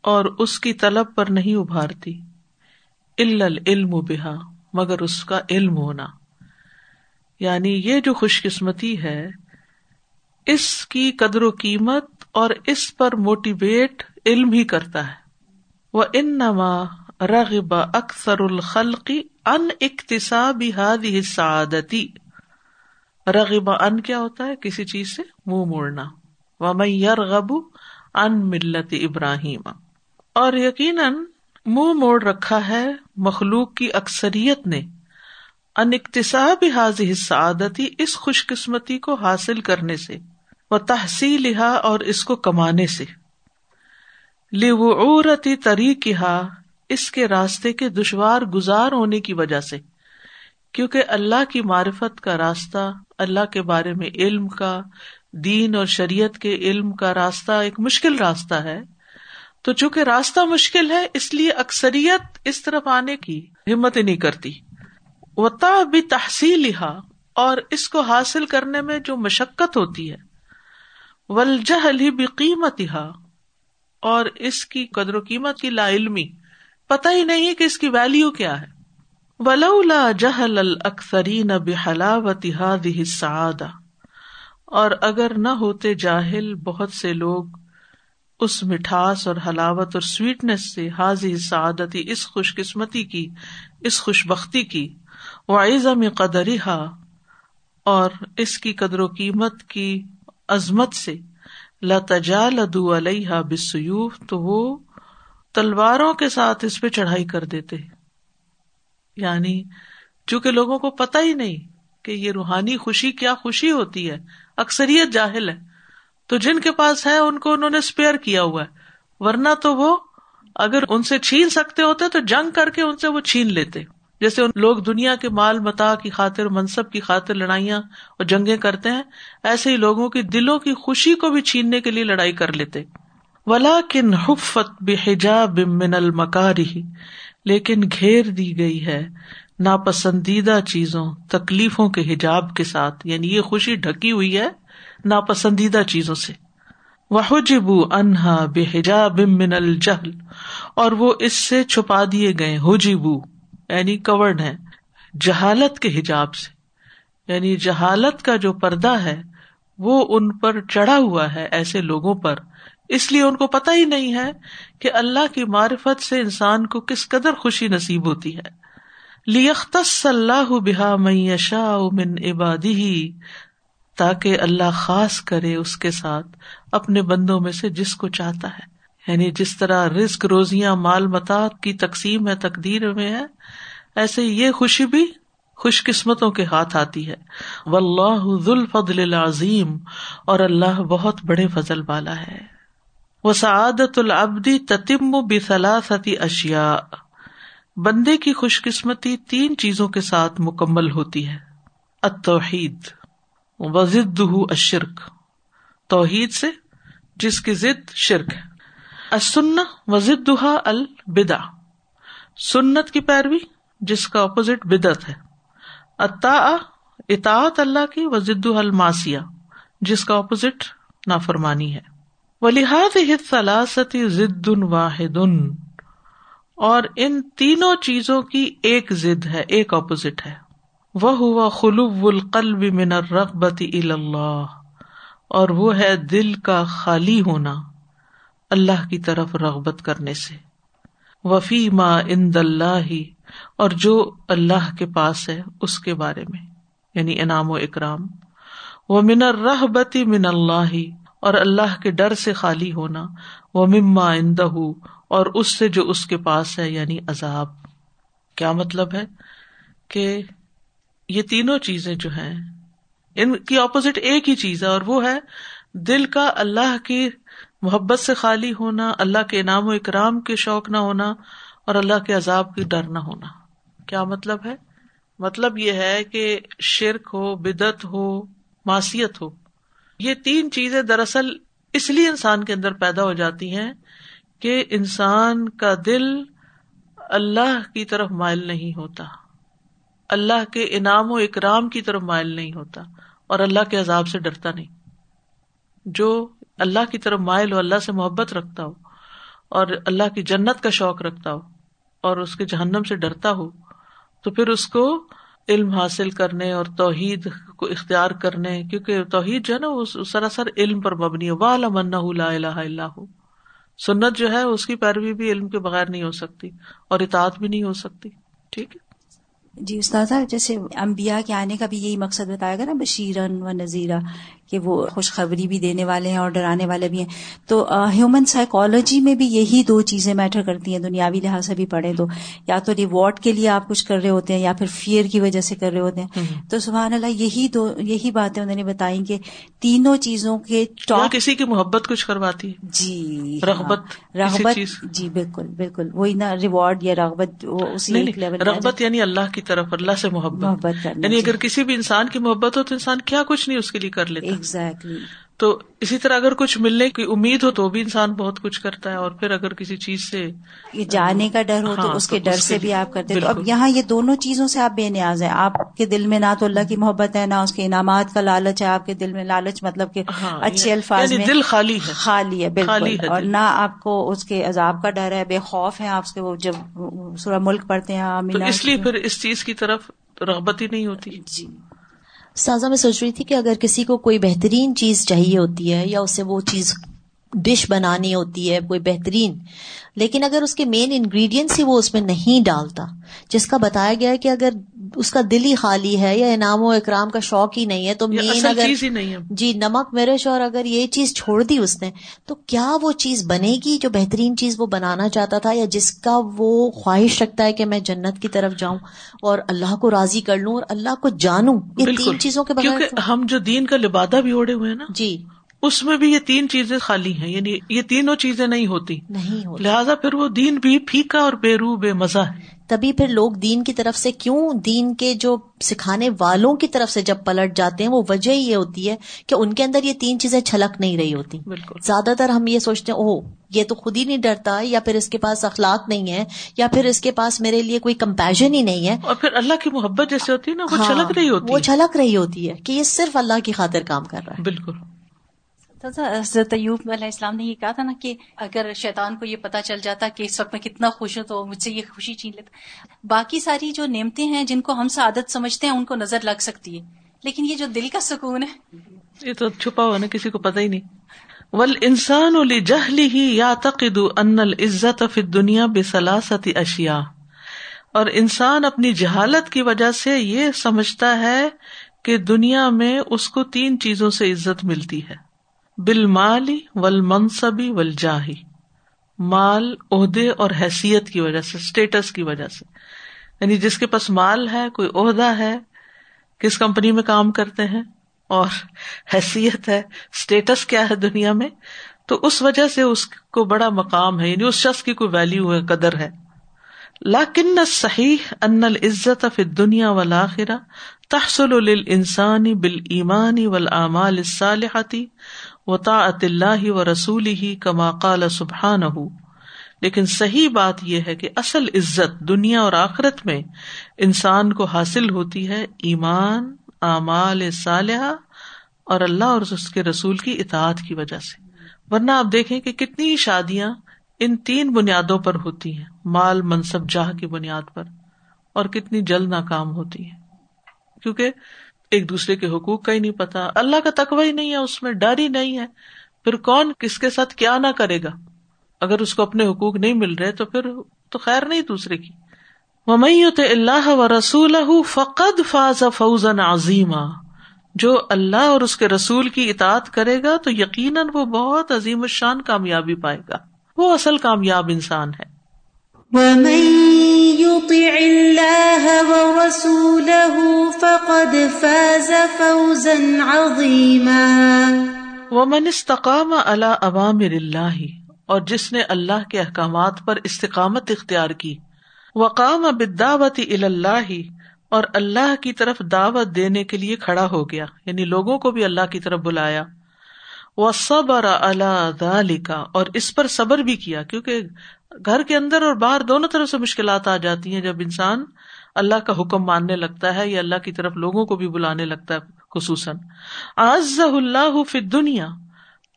اور اس کی طلب پر نہیں ابھارتی علم بحا مگر اس کا علم ہونا۔ یعنی یہ جو خوش قسمتی ہے، اس کی قدر و قیمت اور اس پر موٹیویٹ علم ہی کرتا ہے۔ وہ ان نما رغب اکثر الخلقی ان اقتصاب سعادتی رغبا ان کیا ہوتا ہے؟ کسی چیز سے منہ مو موڑنا۔ یار غب ان ملت ابراہیم اور یقیناً منہ موڑ رکھا ہے مخلوق کی اکثریت نے۔ ان اقتصاب حاض سعادتی اس خوش قسمتی کو حاصل کرنے سے۔ وہ تحصیل اور اس کو کمانے سے۔ لورتی طریق اس کے راستے کے دشوار گزار ہونے کی وجہ سے۔ کیونکہ اللہ کی معرفت کا راستہ، اللہ کے بارے میں علم کا دین اور شریعت کے علم کا راستہ ایک مشکل راستہ ہے۔ تو چونکہ راستہ مشکل ہے، اس لیے اکثریت اس طرف آنے کی ہمت نہیں کرتی۔ وطا بھی تحصیل اور اس کو حاصل کرنے میں جو مشقت ہوتی ہے۔ ولجہ بھی قیمت اور اس کی قدر و قیمت کی لا علمی۔ پتہ ہی نہیں کہ اس کی ویلو کیا ہے۔ ولولا جہل الکثرین بحلاوت هذه السعادہ اور اگر نہ ہوتے جاہل، بہت سے لوگ اس مٹھاس اور حلاوت اور سویٹنس سے حاضی سعادتی، اس خوش قسمتی کی، اس خوش بختی کی میں قدری اور اس کی قدر و قیمت کی عظمت سے لتجا لدو علیہ بسیوف تو وہ تلواروں کے ساتھ اس پہ چڑھائی کر دیتے۔ یعنی چونکہ لوگوں کو پتا ہی نہیں کہ یہ روحانی خوشی کیا خوشی ہوتی ہے اکثریت جاہل ہے تو جن کے پاس ہے، ان کو انہوں نے اسپیئر کیا ہوا ہے۔ ورنہ تو وہ اگر ان سے چھین سکتے ہوتے تو جنگ کر کے ان سے وہ چھین لیتے۔ جیسے لوگ دنیا کے مال متا کی خاطر، منصب کی خاطر لڑائیاں اور جنگیں کرتے ہیں، ایسے ہی لوگوں کی دلوں کی خوشی کو بھی چھیننے کے لیے لڑائی کر لیتے۔ ولا کن حفت بحجاب من المکاری لیکن گھیر دی گئی ہے۔ ناپسندیدہ چیزوں، تکلیفوں کے حجاب کے ساتھ یعنی یہ خوشی ڈھکی ہوئی ہے ناپسندیدہ چیزوں سے۔ وہ جبو انہا بے حجاب من الجہل اور وہ اس سے چھپا دیے گئے۔ حجبو یعنی کورڈ ہے، جہالت کے حجاب سے۔ یعنی جہالت کا جو پردہ ہے، وہ ان پر چڑھا ہوا ہے ایسے لوگوں پر۔ اس لیے ان کو پتا ہی نہیں ہے کہ اللہ کی معرفت سے انسان کو کس قدر خوشی نصیب ہوتی ہے۔ لیختص اللہ بحا میشا من عبادی تاکہ اللہ خاص کرے اس کے ساتھ اپنے بندوں میں سے جس کو چاہتا ہے۔ یعنی جس طرح رسک روزیاں، مال متا کی تقسیم ہے، تقدیر میں ہے، ایسے یہ خوشی بھی خوش قسمتوں کے ہاتھ آتی ہے۔ و اللہ ذوالفضل العظیم اور اللہ بہت بڑے فضل والا ہے۔ وہ سعادت العبدی تتم بثلاثتی اشیا بندے کی خوش قسمتی تین چیزوں کے ساتھ مکمل ہوتی ہے۔ اتوحید وزد اشرک توحید سے جس کی ضد شرک ہے۔ وزد البدا سنت کی پیروی جس کا اپوزٹ بدت ہے۔ اتا اطاعت اللہ کی وزد الماسیا جس کا اپوزٹ نافرمانی ہے۔ ولیحاد سلاستی ضد واحد۔ اور ان تینوں چیزوں کی ایک ضد ہے، ایک اپوزٹ ہے۔ وہ ہوا خلوب القلب من الرغبت اللہ اور وہ ہے دل کا خالی ہونا، اللہ کی طرف رغبت کرنے سے۔ وفی ما اند اللہ اور جو اللہ کے پاس ہے، اس کے بارے میں یعنی انعام و اکرام۔ وہ من رحبتی من اللہ اور اللہ کے ڈر سے خالی ہونا۔ وہ مما اندہ اور اس سے جو اس کے پاس ہے یعنی عذاب، کیا مطلب ہے؟ کہ یہ تینوں چیزیں جو ہیں، ان کی اپوزٹ ایک ہی چیز ہے، اور وہ ہے دل کا اللہ کی محبت سے خالی ہونا، اللہ کے انعام و اکرام کے شوق نہ ہونا، اور اللہ کے عذاب کی ڈر نہ ہونا۔ کیا مطلب ہے؟ مطلب یہ ہے کہ شرک ہو بدت ہو، معصیت ہو، یہ تین چیزیں دراصل اس لیے انسان کے اندر پیدا ہو جاتی ہیں کہ انسان کا دل اللہ کی طرف مائل نہیں ہوتا۔ اللہ کے انعام و اکرام کی طرف مائل نہیں ہوتا اور اللہ کے عذاب سے ڈرتا نہیں۔ جو اللہ کی طرف مائل ہو، اللہ سے محبت رکھتا ہو اور اللہ کی جنت کا شوق رکھتا ہو اور اس کے جہنم سے ڈرتا ہو، تو پھر اس کو علم حاصل کرنے اور توحید کو اختیار کرنے، کیونکہ توحید جو ہے نا، وہ سراسر علم پر مبنی ہے۔ واہ لا الہ اللہ سنت جو ہے اس کی پیروی بھی علم کے بغیر نہیں ہو سکتی اور اطاعت بھی نہیں ہو سکتی، ٹھیک ہے؟ جی استاد جیسے امبیا کے آنے کا بھی یہی مقصد بتایا گا نا بشیرن و نذیرہ کہ وہ خوشخبری بھی دینے والے ہیں اور ڈرانے والے بھی ہیں۔ تو ہیومن سائیکالوجی میں بھی یہی دو چیزیں میٹر کرتی ہیں دنیاوی لحاظ سے بھی پڑھے تو۔ یا تو ریوارڈ کے لیے آپ کچھ کر رہے ہوتے ہیں یا پھر فیئر کی وجہ سے کر رہے ہوتے ہیں۔ تو سبحان اللہ یہی دو یہی باتیں انہوں نے بتائی کہ تینوں چیزوں کے کسی کی محبت کچھ کرواتی جی رغبت رغبت جی بالکل بالکل۔ وہی نا ریوارڈ یا رغبت اسی رغبت یعنی اللہ کی طرف اللہ سے محبت۔ محبت یعنی اگر۔ کسی بھی انسان کی محبت ہو تو انسان کیا کچھ نہیں اس کے لیے کر لیتا۔ ایگزیکٹلی تو اسی طرح اگر کچھ ملنے کی امید ہو تو بھی انسان بہت کچھ کرتا ہے اور پھر اگر کسی چیز سے یہ جانے کا ڈر ہو تو ہاں، اس کے ڈر سے بھی آپ کرتے تو اب یہاں یہ دونوں چیزوں سے آپ بے نیاز ہیں۔ آپ کے دل میں نہ تو اللہ کی محبت ہے نہ اس کے انعامات کا لالچ ہے۔ آپ کے دل میں لالچ مطلب کہ ہاں، اچھے الفاظ یعنی میں دل خالی ہے۔ خالی ہے بالکل۔ اور نہ آپ کو اس کے عذاب کا ڈر ہے بے خوف ہے آپ کے۔ جب سورہ ملک پڑھتے ہیں اس لیے پھر اس چیز کی طرف رغبت ہی نہیں ہوتی۔ جی۔ سازا میں سوچ رہی تھی کہ اگر کسی کو کوئی بہترین چیز چاہیے ہوتی ہے یا اسے وہ چیز ڈش بنانی ہوتی ہے کوئی بہترین۔ لیکن اگر اس کے مین انگریڈینٹس ہی وہ اس میں نہیں ڈالتا جس کا بتایا گیا کہ اگر اس کا دل ہی خالی ہے یا انعام و اکرام کا شوق ہی نہیں ہے تو مین اگر جی نمک مرچ اور اگر یہ چیز چھوڑ دی اس نے تو کیا وہ چیز بنے گی جو بہترین چیز وہ بنانا چاہتا تھا یا جس کا وہ خواہش رکھتا ہے کہ میں جنت کی طرف جاؤں اور اللہ کو راضی کر لوں اور اللہ کو جانوں؟ یہ تین چیزوں کے بغیر ہم جو دین کا لبادہ بھی اوڑے ہوئے ہیں نا جی۔ اس میں بھی یہ تین چیزیں خالی ہیں یعنی یہ تینوں چیزیں نہیں ہوتی۔ نہیں ہوتی۔ لہٰذا پھر وہ دین بھی پھیکا اور بے روح بے مزہ ہے۔ تبھی پھر لوگ دین کی طرف سے کیوں دین کے جو سکھانے والوں کی طرف سے جب پلٹ جاتے ہیں وہ وجہ یہ ہوتی ہے کہ ان کے اندر یہ تین چیزیں چھلک نہیں رہی ہوتی۔ بالکل۔ زیادہ تر ہم یہ سوچتے ہیں او یہ تو خود ہی نہیں ڈرتا یا پھر اس کے پاس اخلاق نہیں ہے یا پھر اس کے پاس میرے لیے کوئی کمپیشن ہی نہیں ہے۔ اور پھر اللہ کی محبت جیسے ہوتی ہے نا وہ چھلک ہاں، رہی ہوتی وہ چھلک رہی ہوتی ہے کہ یہ صرف اللہ کی خاطر کام کر رہا ہے۔ بالکل۔ حضرت ایوب علیہ السلام نے یہ کہا تھا نا کہ اگر شیطان کو یہ پتا چل جاتا کہ اس وقت میں کتنا خوش ہوں تو مجھ سے یہ خوشی چھین لیتا۔ باقی ساری جو نعمتیں ہیں جن کو ہم سے عادت سمجھتے ہیں، ان کو نظر لگ سکتی ہے۔ لیکن یہ جو دل کا سکون ہے۔ یہ تو چھپا ہوا نا، کسی کو پتا ہی نہیں۔ ول انسان علی جہلی ہی یا تقد ان العزت فی دنیا بے سلاست اشیا اور انسان اپنی جہالت کی وجہ سے یہ سمجھتا ہے کہ دنیا میں اس کو تین چیزوں سے عزت ملتی ہے۔ بال مالی ول منصبی ول جاہی مال عہدے اور حیثیت کی وجہ سے اسٹیٹس کی وجہ سے۔ یعنی جس کے پاس مال ہے، کوئی عہدہ ہے، کس کمپنی میں کام کرتے ہیں اور حیثیت ہے اسٹیٹس کیا ہے دنیا میں، تو اس وجہ سے اس کو بڑا مقام ہے۔ یعنی اس شخص کی کوئی ویلو ہے، قدر ہے۔ لاکن صحیح ان العزت فی دنیا والآخرہ تحصل للانسان بالایمان والآمال الصالحة و اللہ و رسول ہی کما قال سبحان ہو لیکن صحیح بات یہ ہے کہ اصل عزت دنیا اور آخرت میں انسان کو حاصل ہوتی ہے ایمان، اعمال صالحہ اور اللہ اور اس کے رسول کی اطاعت کی وجہ سے۔ ورنہ آپ دیکھیں کہ کتنی شادیاں ان تین بنیادوں پر ہوتی ہیں، مال، منصب، جاہ کی بنیاد پر، اور کتنی جلد ناکام ہوتی ہیں۔ کیونکہ ایک دوسرے کے حقوق کا ہی نہیں پتا۔ اللہ کا تقوی ہی نہیں ہے، اس میں ڈر ہی نہیں ہے۔ پھر کون کس کے ساتھ کیا نہ کرے گا؟ اگر اس کو اپنے حقوق نہیں مل رہے تو پھر تو خیر نہیں دوسرے کی۔ ممیت اللہ و رسول فقد فاز فوزن عظیمہ جو اللہ اور اس کے رسول کی اطاعت کرے گا تو یقیناً وہ بہت عظیم الشان کامیابی پائے گا۔ وہ اصل کامیاب انسان ہے۔ وہ من استقام اللہ عوامر اللہ اور جس نے اللہ کے احکامات پر استقامت اختیار کی، وقام بدعوت اللہ اور اللہ کی طرف دعوت دینے کے لیے کھڑا ہو گیا یعنی لوگوں کو بھی اللہ کی طرف بلایا۔ وہ صبر اللہ لکھا اور اس پر صبر بھی کیا، کیونکہ گھر کے اندر اور باہر دونوں طرف سے مشکلات آ جاتی ہیں جب انسان اللہ کا حکم ماننے لگتا ہے یا اللہ کی طرف لوگوں کو بھی بلانے لگتا ہے خصوصاً۔ آز اللہ فی دنیا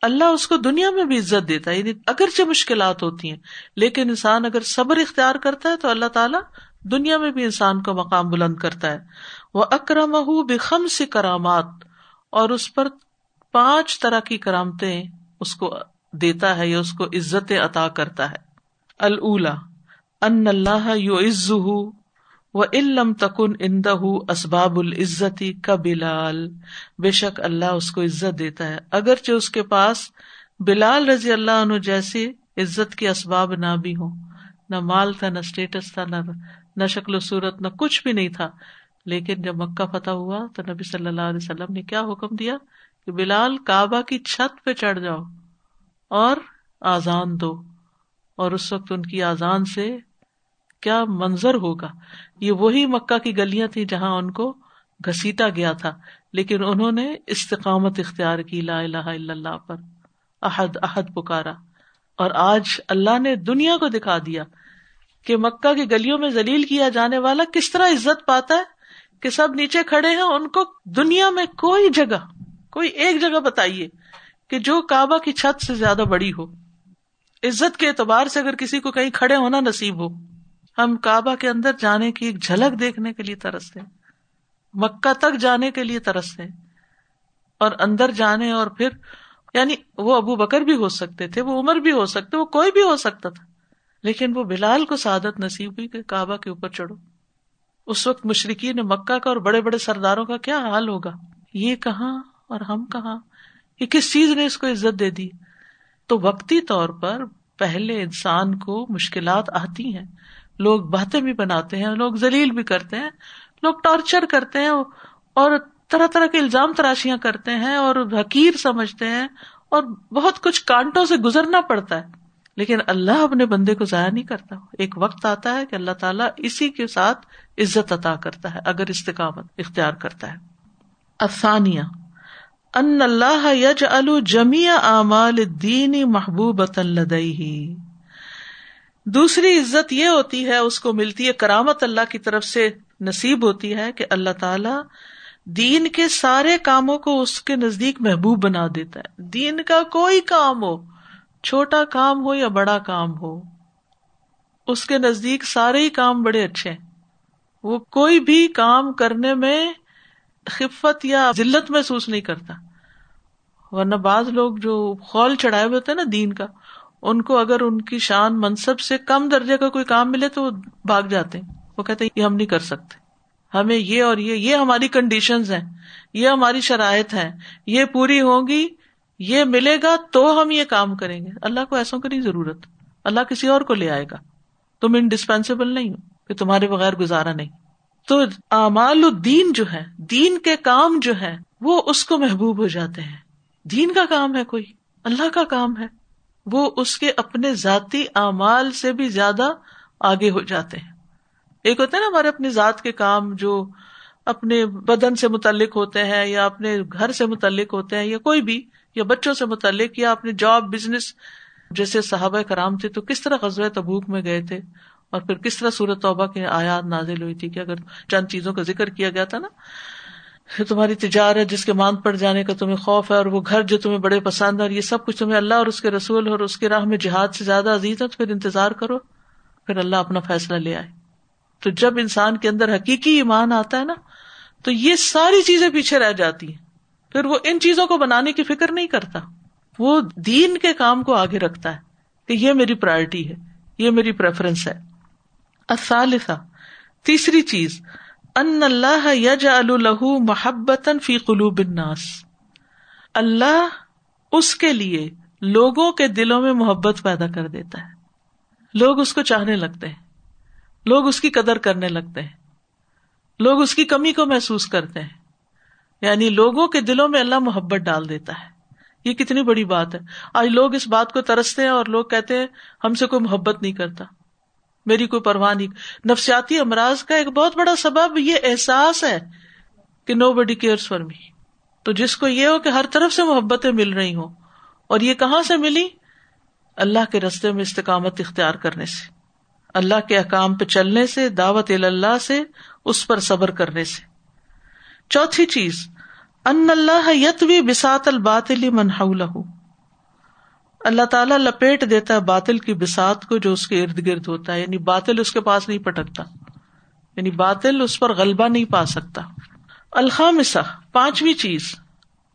اللہ اس کو دنیا میں بھی عزت دیتا ہے یعنی اگرچہ مشکلات ہوتی ہیں، لیکن انسان اگر صبر اختیار کرتا ہے تو اللہ تعالیٰ دنیا میں بھی انسان کو مقام بلند کرتا ہے۔ وہ اکرم بخم سے کرامات۔ اور اس پر پانچ طرح کی کرامتیں اس کو دیتا ہے یا اس کو عزت عطا کرتا ہے۔ اللہ ان اللہ یو عز و علم تکن اندہ اسباب العزتی کا بلال بے شک اللہ اس کو عزت دیتا ہے۔ اگرچہ اس کے پاس بلال رضی اللہ عنہ جیسی عزت کے اسباب نہ بھی ہوں، نہ مال تھا، نہ اسٹیٹس تھا، نہ نہ شکل و صورت، نہ کچھ بھی نہیں تھا۔ لیکن جب مکہ فتح ہوا تو نبی صلی اللہ علیہ وسلم نے کیا حکم دیا؟ کہ بلال، کعبہ کی چھت پہ چڑھ جاؤ اور آزان دو۔ اور اس وقت ان کی آزان سے کیا منظر ہوگا؟ یہ وہی مکہ کی گلیاں تھی جہاں ان کو گھسیٹا گیا تھا، لیکن انہوں نے استقامت اختیار کی، لا الہ الا اللہ پر احد احد پکارا۔ اور آج اللہ نے دنیا کو دکھا دیا کہ مکہ کی گلیوں میں ذلیل کیا جانے والا کس طرح عزت پاتا ہے کہ سب نیچے کھڑے ہیں، ان کو دنیا میں کوئی جگہ، کوئی ایک جگہ بتائیے کہ جو کعبہ کی چھت سے زیادہ بڑی ہو۔ عزت کے اعتبار سے اگر کسی کو کہیں کھڑے ہونا نصیب ہو، ہم کعبہ کے اندر جانے کی ایک جھلک دیکھنے کے لیے ترستے مکہ تک جانے کے لیے ترستے اور اندر جانے اور پھر یعنی وہ ابو بکر بھی ہو سکتے تھے، وہ عمر بھی ہو سکتے، وہ کوئی بھی ہو سکتا تھا، لیکن وہ بلال کو سعادت نصیب ہوئی کہ کعبہ کے اوپر چڑھو۔ اس وقت مشرقی نے مکہ کا اور بڑے بڑے سرداروں کا کیا حال ہوگا؟ یہ کہاں اور ہم کہاں؟ یہ کس چیز نے اس کو عزت دے دی؟ تو وقتی طور پر پہلے انسان کو مشکلات آتی ہیں۔ لوگ باتیں بھی بناتے ہیں، لوگ ذلیل بھی کرتے ہیں، لوگ ٹارچر کرتے ہیں اور طرح طرح کے الزام تراشیاں کرتے ہیں اور حقیر سمجھتے ہیں اور بہت کچھ کانٹوں سے گزرنا پڑتا ہے۔ لیکن اللہ اپنے بندے کو ضائع نہیں کرتا۔ ایک وقت آتا ہے کہ اللہ تعالیٰ اسی کے ساتھ عزت عطا کرتا ہے، اگر استقامت اختیار کرتا ہے۔ افسانیہ ان اللہ یج الجمی اعمال دینی محبوب لدئی دوسری عزت یہ ہوتی ہے، اس کو ملتی ہے کرامت اللہ کی طرف سے نصیب ہوتی ہے کہ اللہ تعالی دین کے سارے کاموں کو اس کے نزدیک محبوب بنا دیتا ہے۔ دین کا کوئی کام ہو، چھوٹا کام ہو یا بڑا کام ہو، اس کے نزدیک سارے ہی کام بڑے اچھے ہیں۔ وہ کوئی بھی کام کرنے میں خفت یا ذلت محسوس نہیں کرتا۔ ورنہ بعض لوگ جو خول چڑھائے ہوئے ہوتے ہیں نا دین کا، ان کو اگر ان کی شان منصب سے کم درجے کا کوئی کام ملے تو وہ بھاگ جاتے ہیں۔ وہ کہتے ہیں، یہ ہم نہیں کر سکتے۔ ہمیں یہ اور یہ یہ ہماری کنڈیشن ہیں، یہ ہماری شرائط ہے یہ پوری ہوگی یہ ملے گا تو ہم یہ کام کریں گے۔ اللہ کو ایسوں کی نہیں ضرورت۔ اللہ کسی اور کو لے آئے گا۔ تم انڈسپینسیبل نہیں ہو کہ تمہارے بغیر گزارا نہیں۔ تو امال الدین جو ہے دین کے کام جو ہے وہ اس کو محبوب ہو جاتے ہیں۔ دین کا کام ہے کوئی، اللہ کا کام ہے۔ وہ اس کے اپنے ذاتی اعمال سے بھی زیادہ آگے ہو جاتے ہیں۔ ایک ہوتا ہے نا ہمارے اپنے ذات کے کام جو اپنے بدن سے متعلق ہوتے ہیں یا اپنے گھر سے متعلق ہوتے ہیں یا کوئی بھی، یا بچوں سے متعلق، یا اپنے جاب، بزنس، جیسے صحابہ کرام تھے تو کس طرح غزوہ تبوک میں گئے تھے؟ اور پھر کس طرح سورت توبہ کے آیات نازل ہوئی تھی کہ اگر چند چیزوں کا ذکر کیا گیا تھا نا تمہاری تجارت جس کے ماند پڑ جانے کا تمہیں خوف ہے اور وہ گھر جو تمہیں بڑے پسند ہے اور یہ سب کچھ تمہیں اللہ اور اس کے رسول اور اس کے راہ میں جہاد سے زیادہ عزیز ہے، تو پھر انتظار کرو، پھر اللہ اپنا فیصلہ لے آئے۔ تو جب انسان کے اندر حقیقی ایمان آتا ہے نا، تو یہ ساری چیزیں پیچھے رہ جاتی ہیں۔ پھر وہ ان چیزوں کو بنانے کی فکر نہیں کرتا۔ وہ دین کے کام کو آگے رکھتا ہے کہ یہ میری پرائرٹی ہے، یہ میری پریفرنس ہے۔ الثالثہ تیسری چیز، ان اللہ یج الح محبت فی قلوب الناس. اللہ اس کے لیے لوگوں کے دلوں میں محبت پیدا کر دیتا ہے۔ لوگ اس کو چاہنے لگتے ہیں۔ لوگ اس کی قدر کرنے لگتے ہیں۔ لوگ اس کی کمی کو محسوس کرتے ہیں۔ یعنی لوگوں کے دلوں میں اللہ محبت ڈال دیتا ہے۔ یہ کتنی بڑی بات ہے۔ آج لوگ اس بات کو ترستے ہیں اور لوگ کہتے ہیں، ہم سے کوئی محبت نہیں کرتا۔ میری کوئی پرواہ نہیں۔ نفسیاتی امراض کا ایک بہت بڑا سبب یہ احساس ہے کہ نو بڈی کیئر فار می تو جس کو یہ ہو کہ ہر طرف سے محبتیں مل رہی ہوں اور یہ کہاں سے ملی؟ اللہ کے رستے میں استقامت اختیار کرنے سے۔ اللہ کے احکام پہ چلنے سے، دعوت اللہ سے، اس پر صبر کرنے سے۔ چوتھی چیز، ان اللہ یتوی بسات الباطل منہ اللہ تعالیٰ لپیٹ دیتا ہے باطل کی بسات کو جو اس کے ارد گرد ہوتا ہے یعنی باطل اس کے پاس نہیں پٹکتا یعنی باطل اس پر غلبہ نہیں پا سکتا۔ الخامسا پانچویں چیز،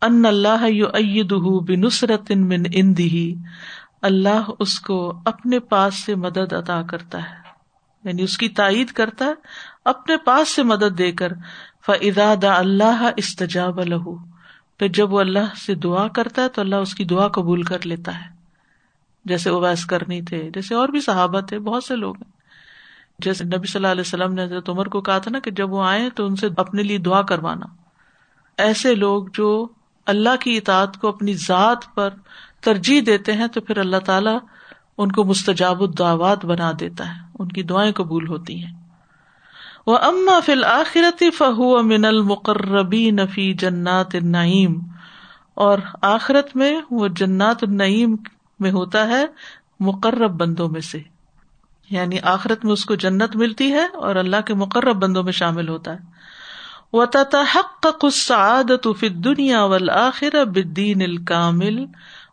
ان اللہ بنسرت من اندی اللہ اس کو اپنے پاس سے مدد عطا کرتا ہے۔ یعنی اس کی تائید کرتا ہے، اپنے پاس سے مدد دے کر فضا دا اللہ استجاب الح پھر جب وہ اللہ سے دعا کرتا ہے تو اللہ اس کی دعا قبول کر لیتا ہے۔ جیسے اویس کرنی تھے، جیسے اور بھی صحابہ تھے، بہت سے لوگ ہیں۔ جیسے نبی صلی اللہ علیہ وسلم نے حضرت عمر کو کہا تھا نا کہ جب وہ آئے تو ان سے اپنے لیے دعا کروانا۔ ایسے لوگ جو اللہ کی اطاعت کو اپنی ذات پر ترجیح دیتے ہیں تو پھر اللہ تعالیٰ ان کو مستجاب الدعوات بنا دیتا ہے، ان کی دعائیں قبول ہوتی ہیں۔ وہ اما فل آخرتی فہو من المقربی نفی جنات النعیم اور آخرت میں وہ جنات النعیم میں ہوتا ہے مقرب بندوں میں سے۔ یعنی آخرت میں اس کو جنت ملتی ہے اور اللہ کے مقرب بندوں میں شامل ہوتا ہے۔ وہ تحق السعادت فی دنیا والآخرہ بالدین الکامل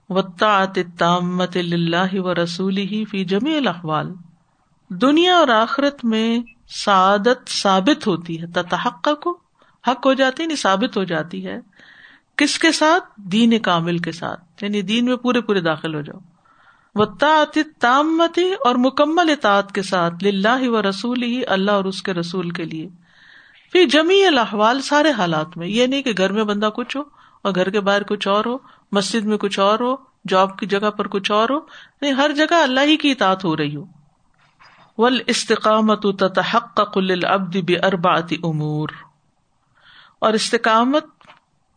والطاعت للہ و رسول ہی فی جمی الاحوال دنیا اور آخرت میں سعادت ثابت ہوتی ہے تتحق کو حق ہو جاتی نہیں یعنی ثابت ہو جاتی ہے۔ کس کے ساتھ؟ دین کامل کے ساتھ۔ یعنی دین میں پورے پورے داخل ہو جاؤ۔ وہ تامتی اور مکمل اطاعت کے ساتھ لاہ و رسول ہی اللہ اور اس کے رسول کے لیے۔ پھر جمی الاحوال، سارے حالات میں۔ یہ نہیں کہ گھر میں بندہ کچھ ہو اور گھر کے باہر کچھ اور ہو، مسجد میں کچھ اور ہو، جاب کی جگہ پر کچھ اور ہو۔ نہیں، ہر جگہ اللہ ہی کی اطاعت ہو رہی ہو۔ ول استقامت تحق کل ابد ارباتی امور اور استقامت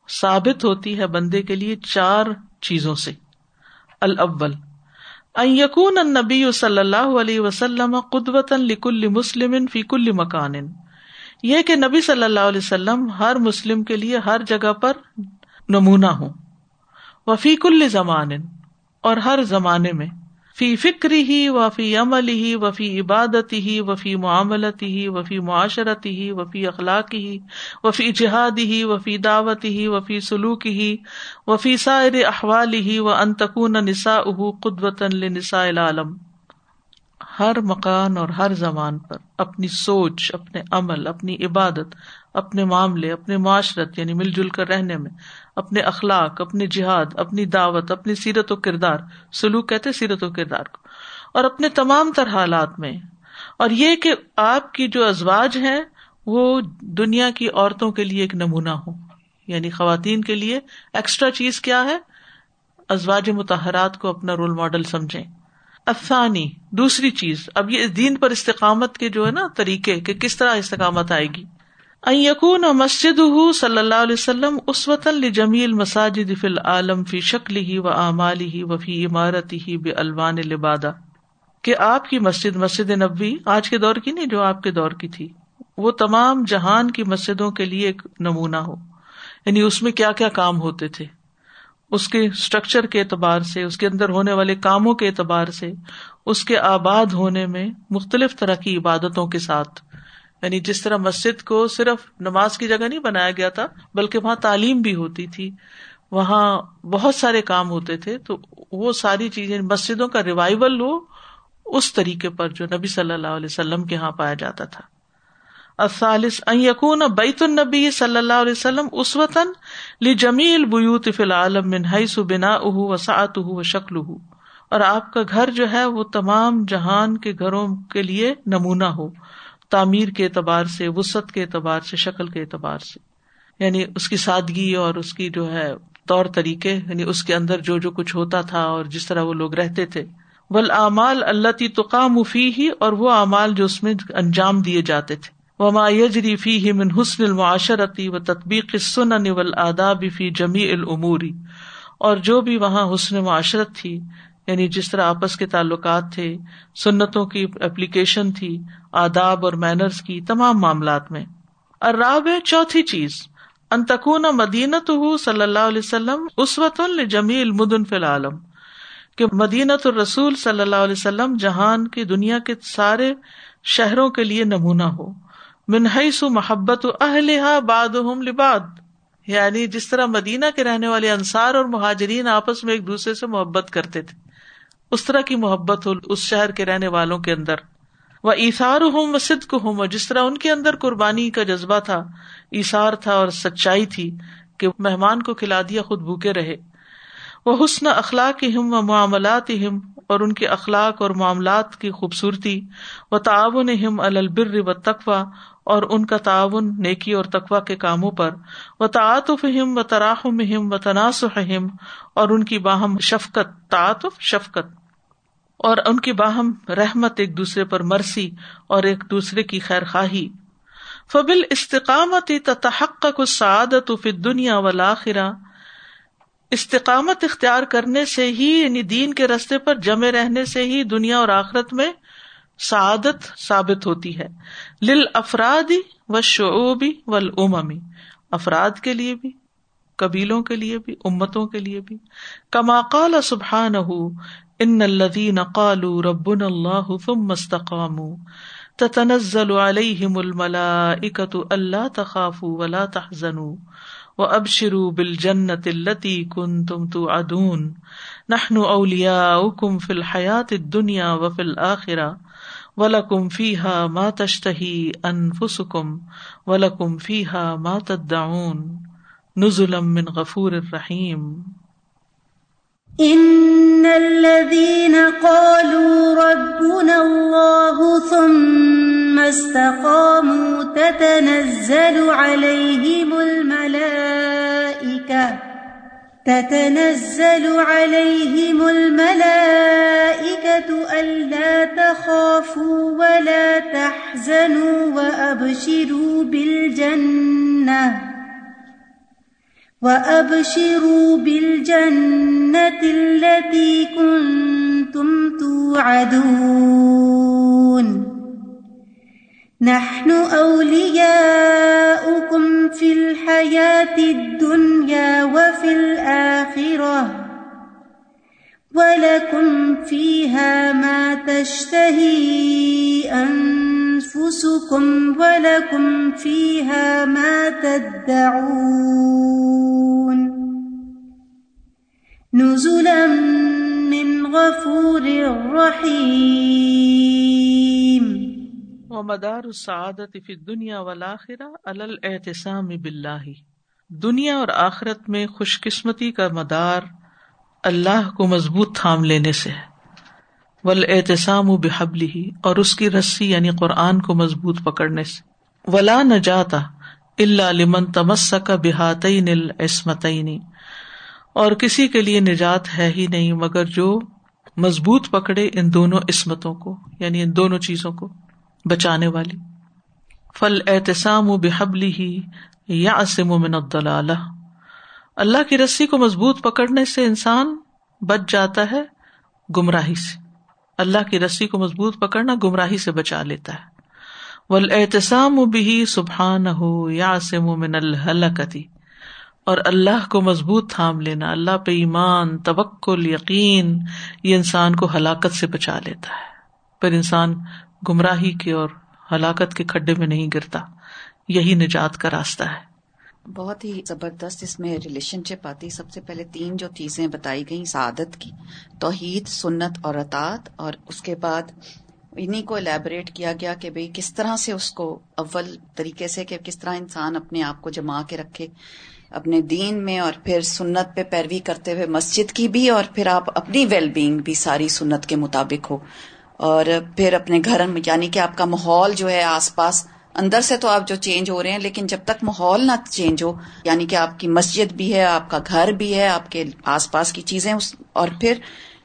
ثابت ہوتی ہے بندے کے لیے چار چیزوں سے۔ الاول، ان یقون النبی صلی اللہ علیہ وسلم قدوت لکل مسلم فی کل مکان۔ یہ کہ نبی صلی اللہ علیہ وسلم ہر مسلم کے لیے ہر جگہ پر نمونہ ہو وفی کل زمان، اور ہر زمانے میں۔ فی فکری ہی وفی عمل ہی وفی عبادت ہی وفی معاملت ہی وفی معاشرت ہی وفی اخلاق ہی وفی جہاد ہی وفی دعوت ہی وفی سلوک ہی وفی سائر احوال ہی و انتقون نسا اہ قدوت نسا العالم۔ ہر مکان اور ہر زبان پر اپنی سوچ، اپنے عمل، اپنی عبادت، اپنے معاملے، اپنے معاشرت یعنی مل جل کر رہنے میں اپنے اخلاق اپنے جہاد، اپنی دعوت، اپنی سیرت و کردار، سلوک کہتے سیرت و کردار کو، اور اپنے تمام تر حالات میں۔ اور یہ کہ آپ کی جو ازواج ہیں، وہ دنیا کی عورتوں کے لیے ایک نمونہ ہو یعنی خواتین کے لیے ایکسٹرا چیز کیا ہے؟ ازواج متحرات کو اپنا رول ماڈل سمجھیں۔ افسانی دوسری چیز۔ اب یہ دین پر استقامت کے جو ہے نا طریقے کہ کس طرح استقامت آئے گی۔ یقون مسجد صلی اللہ علیہ وسلم اس وطن جمیل مساجد فی العالم فی شکل ہی و اعمال ہی و فی عمارت ہی بے الوان لبادہ۔ کہ آپ کی مسجد مسجد نبی آج کے دور کی نہیں، جو آپ کے دور کی تھی۔ وہ تمام جہان کی مسجدوں کے لیے ایک نمونہ ہو۔ یعنی اس میں کیا کیا کام ہوتے تھے؟ اس کے اسٹرکچر کے اعتبار سے، اس کے اندر ہونے والے کاموں کے اعتبار سے، اس کے آباد ہونے میں مختلف طرح کی عبادتوں کے ساتھ۔ یعنی جس طرح مسجد کو صرف نماز کی جگہ نہیں بنایا گیا تھا، بلکہ وہاں تعلیم بھی ہوتی تھی۔ وہاں بہت سارے کام ہوتے تھے، تو وہ ساری چیزیں، مسجدوں کا ریوائول ہو اس طریقے پر جو نبی صلی اللہ علیہ وسلم کے یہاں پایا جاتا تھا۔ یقون بیت النبی صلی اللہ علیہ وسلم اس وطن لی جمیل بوت فی العالم من حیث بنا اہ و سعت شکل اور آپ کا گھر جو ہے، وہ تمام جہان کے گھروں کے لیے نمونہ ہو۔ تعمیر کے اعتبار سے وسط کے اعتبار سے، شکل کے اعتبار سے۔ یعنی اس کی سادگی اور اس کی جو ہے طور طریقے یعنی اس کے اندر جو جو کچھ ہوتا تھا اور جس طرح وہ لوگ رہتے تھے۔ ول اعمال اللہ تی تقا مفی ہی اور وہ اعمال جو اس میں انجام دیے جاتے تھے۔ وہ مایجری فی ہی من حسن المعاشرتی و تطبیق سن ول آداب فی جمی العموری اور جو بھی وہاں حسن معاشرت تھی یعنی جس طرح آپس کے تعلقات تھے، سنتوں کی اپلیکیشن تھی، آداب اور مینرز کی تمام معاملات میں۔ اراب ہے، چوتھی چیز۔ انتقون مدینت ہُو صلی اللہ علیہ وسلم اسوت الجمی المدن فی العالم۔ کہ مدینت الرسول صلی اللہ علیہ وسلم جہان کی دنیا کے سارے شہروں کے لیے نمونہ ہو۔ منحص محبت اہلحا باد لباد یعنی جس طرح مدینہ کے رہنے والے انصار اور مہاجرین آپس میں ایک دوسرے سے محبت کرتے تھے۔ اس طرح کی محبت ہو اس شہر کے رہنے والوں کے اندر۔ وہ ایسار ہوں و صدق ہوں جس طرح ان کے اندر قربانی کا جذبہ تھا ایسار تھا اور سچائی تھی کہ مہمان کو کھلا دیا خود بھوکے رہے۔ وہ حسن اخلاق ہم و معاملات ہم اور ان کے اخلاق اور معاملات کی خوبصورتی۔ و تعاون ہم البر و تقوا اور ان کا تعاون نیکی اور تقوا کے کاموں پر۔ و تعاطف ہم و تراہم ہم و تناسح ہم اور ان کی باہم شفقت، تعاطف، شفقت۔ اور ان کی باہم رحمت ایک دوسرے پر مرسی اور ایک دوسرے کی خیر خواہی فبل استقامت تحق کو سعادت فی دنیا ولاخرا استقامت اختیار کرنے سے ہی یعنی دین کے رستے پر جمے رہنے سے ہی دنیا اور آخرت میں سعادت ثابت ہوتی ہے۔ لل افرادی و شعبی و افراد کے لیے بھی، قبیلوں کے لیے بھی، امتوں کے لیے بھی۔ کما قال سبحان ان الدین قالو ربن اللہ ثم استقاموا تتنزل علیہم الملائکۃ اللہ تخافوا ولا تحزنوا و اب شروع بل جنت التی کن تم تو ادون نہن اولیا کم فل ما تشتہی انفسکم ولکم فی ہا ما تدعون نزلم من غفور الرحیم ان الذين قالوا ربنا الله ثم استقاموا تتنزل عليهم الملائكة تتنزل عليهم الملائكة ألا تخافوا ولا تحزنوا وأبشروا بالجنة وأبشروا بالجنة التي كنتم توعدون نحن أولياؤكم في الحياة الدنيا وفي الآخرة ولكم فيها ما تشتهي أنفسكم أنفسكم ولكم فيها ما تدعون نزلا من غفور رحيم ومدار السعادة في الدنيا والآخرة على الاعتصام بالله. دنیا اور آخرت میں خوش قسمتی کا مدار اللہ کو مضبوط تھام لینے سے ہے۔ ول احتسام و بحبلی ہی اور اس کی رسی یعنی قرآن کو مضبوط پکڑنے سے۔ ولا نہ جاتا اللہ لمن تمس کا بحات نل اور کسی کے لیے نجات ہے ہی نہیں، مگر جو مضبوط پکڑے ان دونوں عصمتوں کو یعنی ان دونوں چیزوں کو بچانے والی۔ فل احتسام و بحبلی ہی یا اسم و من الدلالہ اللہ کی رسی کو مضبوط پکڑنے سے انسان بچ جاتا ہے گمراہی سے۔ اللہ کی رسی کو مضبوط پکڑنا گمراہی سے بچا لیتا ہے۔ ول احتسام بھی سبحان ہو یا من الحلقتی اور اللہ کو مضبوط تھام لینا، اللہ پہ ایمان، توکل، یقین، یہ انسان کو ہلاکت سے بچا لیتا ہے۔ پھر انسان گمراہی کے اور ہلاکت کے کھڈے میں نہیں گرتا، یہی نجات کا راستہ ہے۔ بہت ہی زبردست اس میں ریلیشن شپ آتی۔ سب سے پہلے تین جو چیزیں بتائی گئی سعادت کی، توحید، سنت اور اطاط اور اس کے بعد انہیں کو الیبوریٹ کیا گیا کہ بھئی کس طرح سے اس کو اول طریقے سے کہ کس طرح انسان اپنے آپ کو جما کے رکھے۔ اپنے دین میں اور پھر سنت پہ پیروی کرتے ہوئے مسجد کی بھی، اور پھر آپ اپنی ویل بینگ بھی ساری سنت کے مطابق ہو۔ اور پھر اپنے گھر یعنی کہ آپ کا ماحول جو ہے آس پاس اندر سے تو آپ جو چینج ہو رہے ہیں، لیکن جب تک ماحول نہ چینج ہو یعنی کہ آپ کی مسجد بھی ہے، آپ کا گھر بھی ہے، آپ کے آس پاس کی چیزیں اور پھر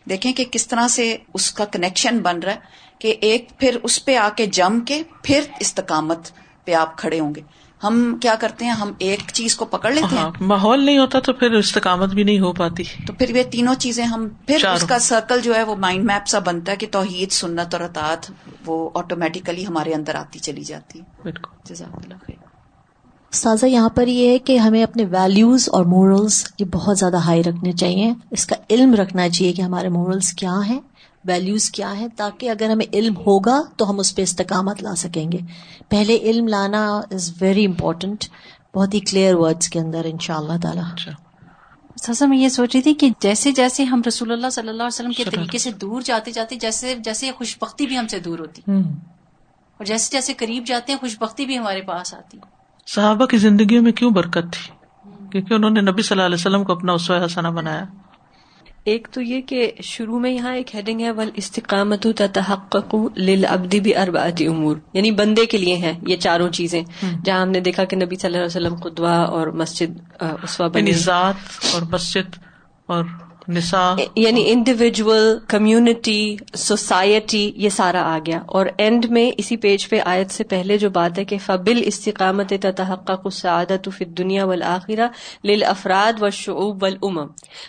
دیکھیں کہ کس طرح سے اس کا کنیکشن بن رہا ہے کہ ایک پھر اس پہ آ کے جم کے پھر استقامت پہ آپ کھڑے ہوں گے۔ ہم کیا کرتے ہیں؟ ہم ایک چیز کو پکڑ لیتے ہیں۔ ہاں، ماحول نہیں ہوتا تو پھر استقامت بھی نہیں ہو پاتی۔ تو پھر یہ تینوں چیزیں ہم پھر اس کا سرکل جو ہے وہ مائنڈ میپ سا بنتا ہے کہ توحید سنت اور اطاعت وہ آٹومیٹیکلی ہمارے اندر آتی چلی جاتی۔ ہے جزاک اللہ خیر۔ سازا یہاں پر یہ ہے کہ ہمیں اپنے ویلیوز اور مورلس یہ بہت زیادہ ہائی رکھنے چاہیے۔ اس کا علم رکھنا چاہیے کہ ہمارے مورلس کیا ہیں۔ ویلیوز کیا ہیں تاکہ اگر ہمیں علم ہوگا تو ہم اس پہ استقامت لا سکیں گے۔ پہلے علم لانا از ویری امپورٹنٹ بہت ہی کلیئر ورڈس کے اندر ان شاء اللہ تعالیٰ سسا میں یہ سوچ رہی تھی کہ جیسے جیسے ہم رسول اللہ صلی اللہ علیہ وسلم کے طریقے سے دور جاتے جاتے جیسے جیسے خوش بختی بھی ہم سے دور ہوتی۔ اور جیسے جیسے قریب جاتے ہیں خوش بختی بھی ہمارے پاس آتی۔ صحابہ کی زندگیوں میں کیوں برکت تھی؟ کیونکہ انہوں نے نبی صلی اللہ علیہ وسلم کو اپنا اسوہ حسنہ بنایا۔ ایک تو یہ کہ شروع میں یہاں ایک ہیڈنگ ہے ول استقامت تحقق للعبد باربعۃ امور یعنی بندے کے لیے ہیں یہ چاروں چیزیں۔ جہاں ہم نے دیکھا کہ نبی صلی اللہ علیہ وسلم قدوہ اور مسجد اسوا بنی۔ یعنی ذات اور مسجد اور یعنی انڈیویجل کمیونٹی سوسائٹی یہ سارا آ گیا۔ اور اینڈ میں اسی پیج پہ آیت سے پہلے جو بات ہے کہ فبل استقامت تحقق سعادت فی دنیا والآخرہ للافراد والشعوب والامم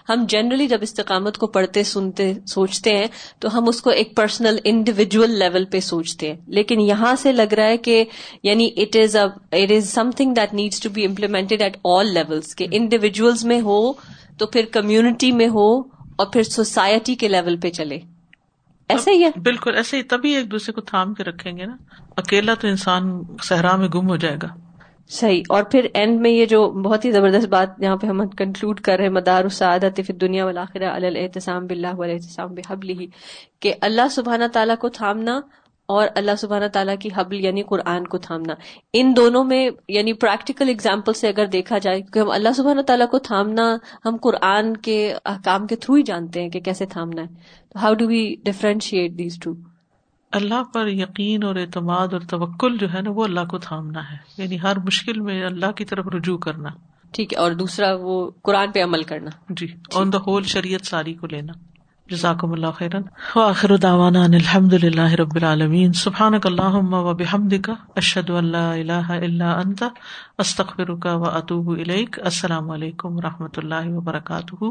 ہم جنرلی جب استقامت کو پڑھتے، سنتے، سوچتے ہیں، تو ہم اس کو ایک پرسنل انڈیویجل لیول پہ سوچتے ہیں۔ لیکن یہاں سے لگ رہا ہے کہ یعنی it is it is something that needs to be implemented at all levels کے انڈیویجلس میں ہو تو پھر کمیونٹی میں ہو اور پھر سوسائٹی کے لیول پہ چلے۔ ایسے ہی ہے۔ بالکل ایسے ہی۔ تبھی ایک دوسرے کو تھام کے رکھیں گے نا۔ اکیلا تو انسان صحرا میں گم ہو جائے گا۔ صحیح۔ اور پھر اینڈ میں یہ جو بہت ہی زبردست بات یہاں پہ ہم کنکلوڈ کر رہے ہیں مدار السعادت فی دنیا والآخرہ علی الاعتصام باللہ والاعتصام بحبلہ کہ اللہ سبحانہ تعالیٰ کو تھامنا اور اللہ سبحانہ تعالیٰ کی حبل یعنی قرآن کو تھامنا۔ ان دونوں میں یعنی پریکٹیکل اگزامپل سے اگر دیکھا جائے کہ ہم اللہ سبحانہ تعالیٰ کو تھامنا ہم قرآن کے احکام کے تھرو ہی جانتے ہیں کہ کیسے تھامنا ہے۔ تو how do we differentiate these two اللہ پر یقین اور اعتماد اور توکل جو ہے نا وہ اللہ کو تھامنا ہے۔ یعنی ہر مشکل میں اللہ کی طرف رجوع کرنا۔ ٹھیک ہے اور دوسرا وہ قرآن پہ عمل کرنا۔ جی آن دا ہول شریعت ساری کو لینا۔ جزاکم اللہ خیرن. وآخر دعوانا ان الحمد للہ رب العالمین. سبحانک اللہم و بحمدک اشہدو اللہ الہ الا انت، استغفرک و اتوب الیک. السلام علیکم و رحمۃ اللہ وبرکاتہ.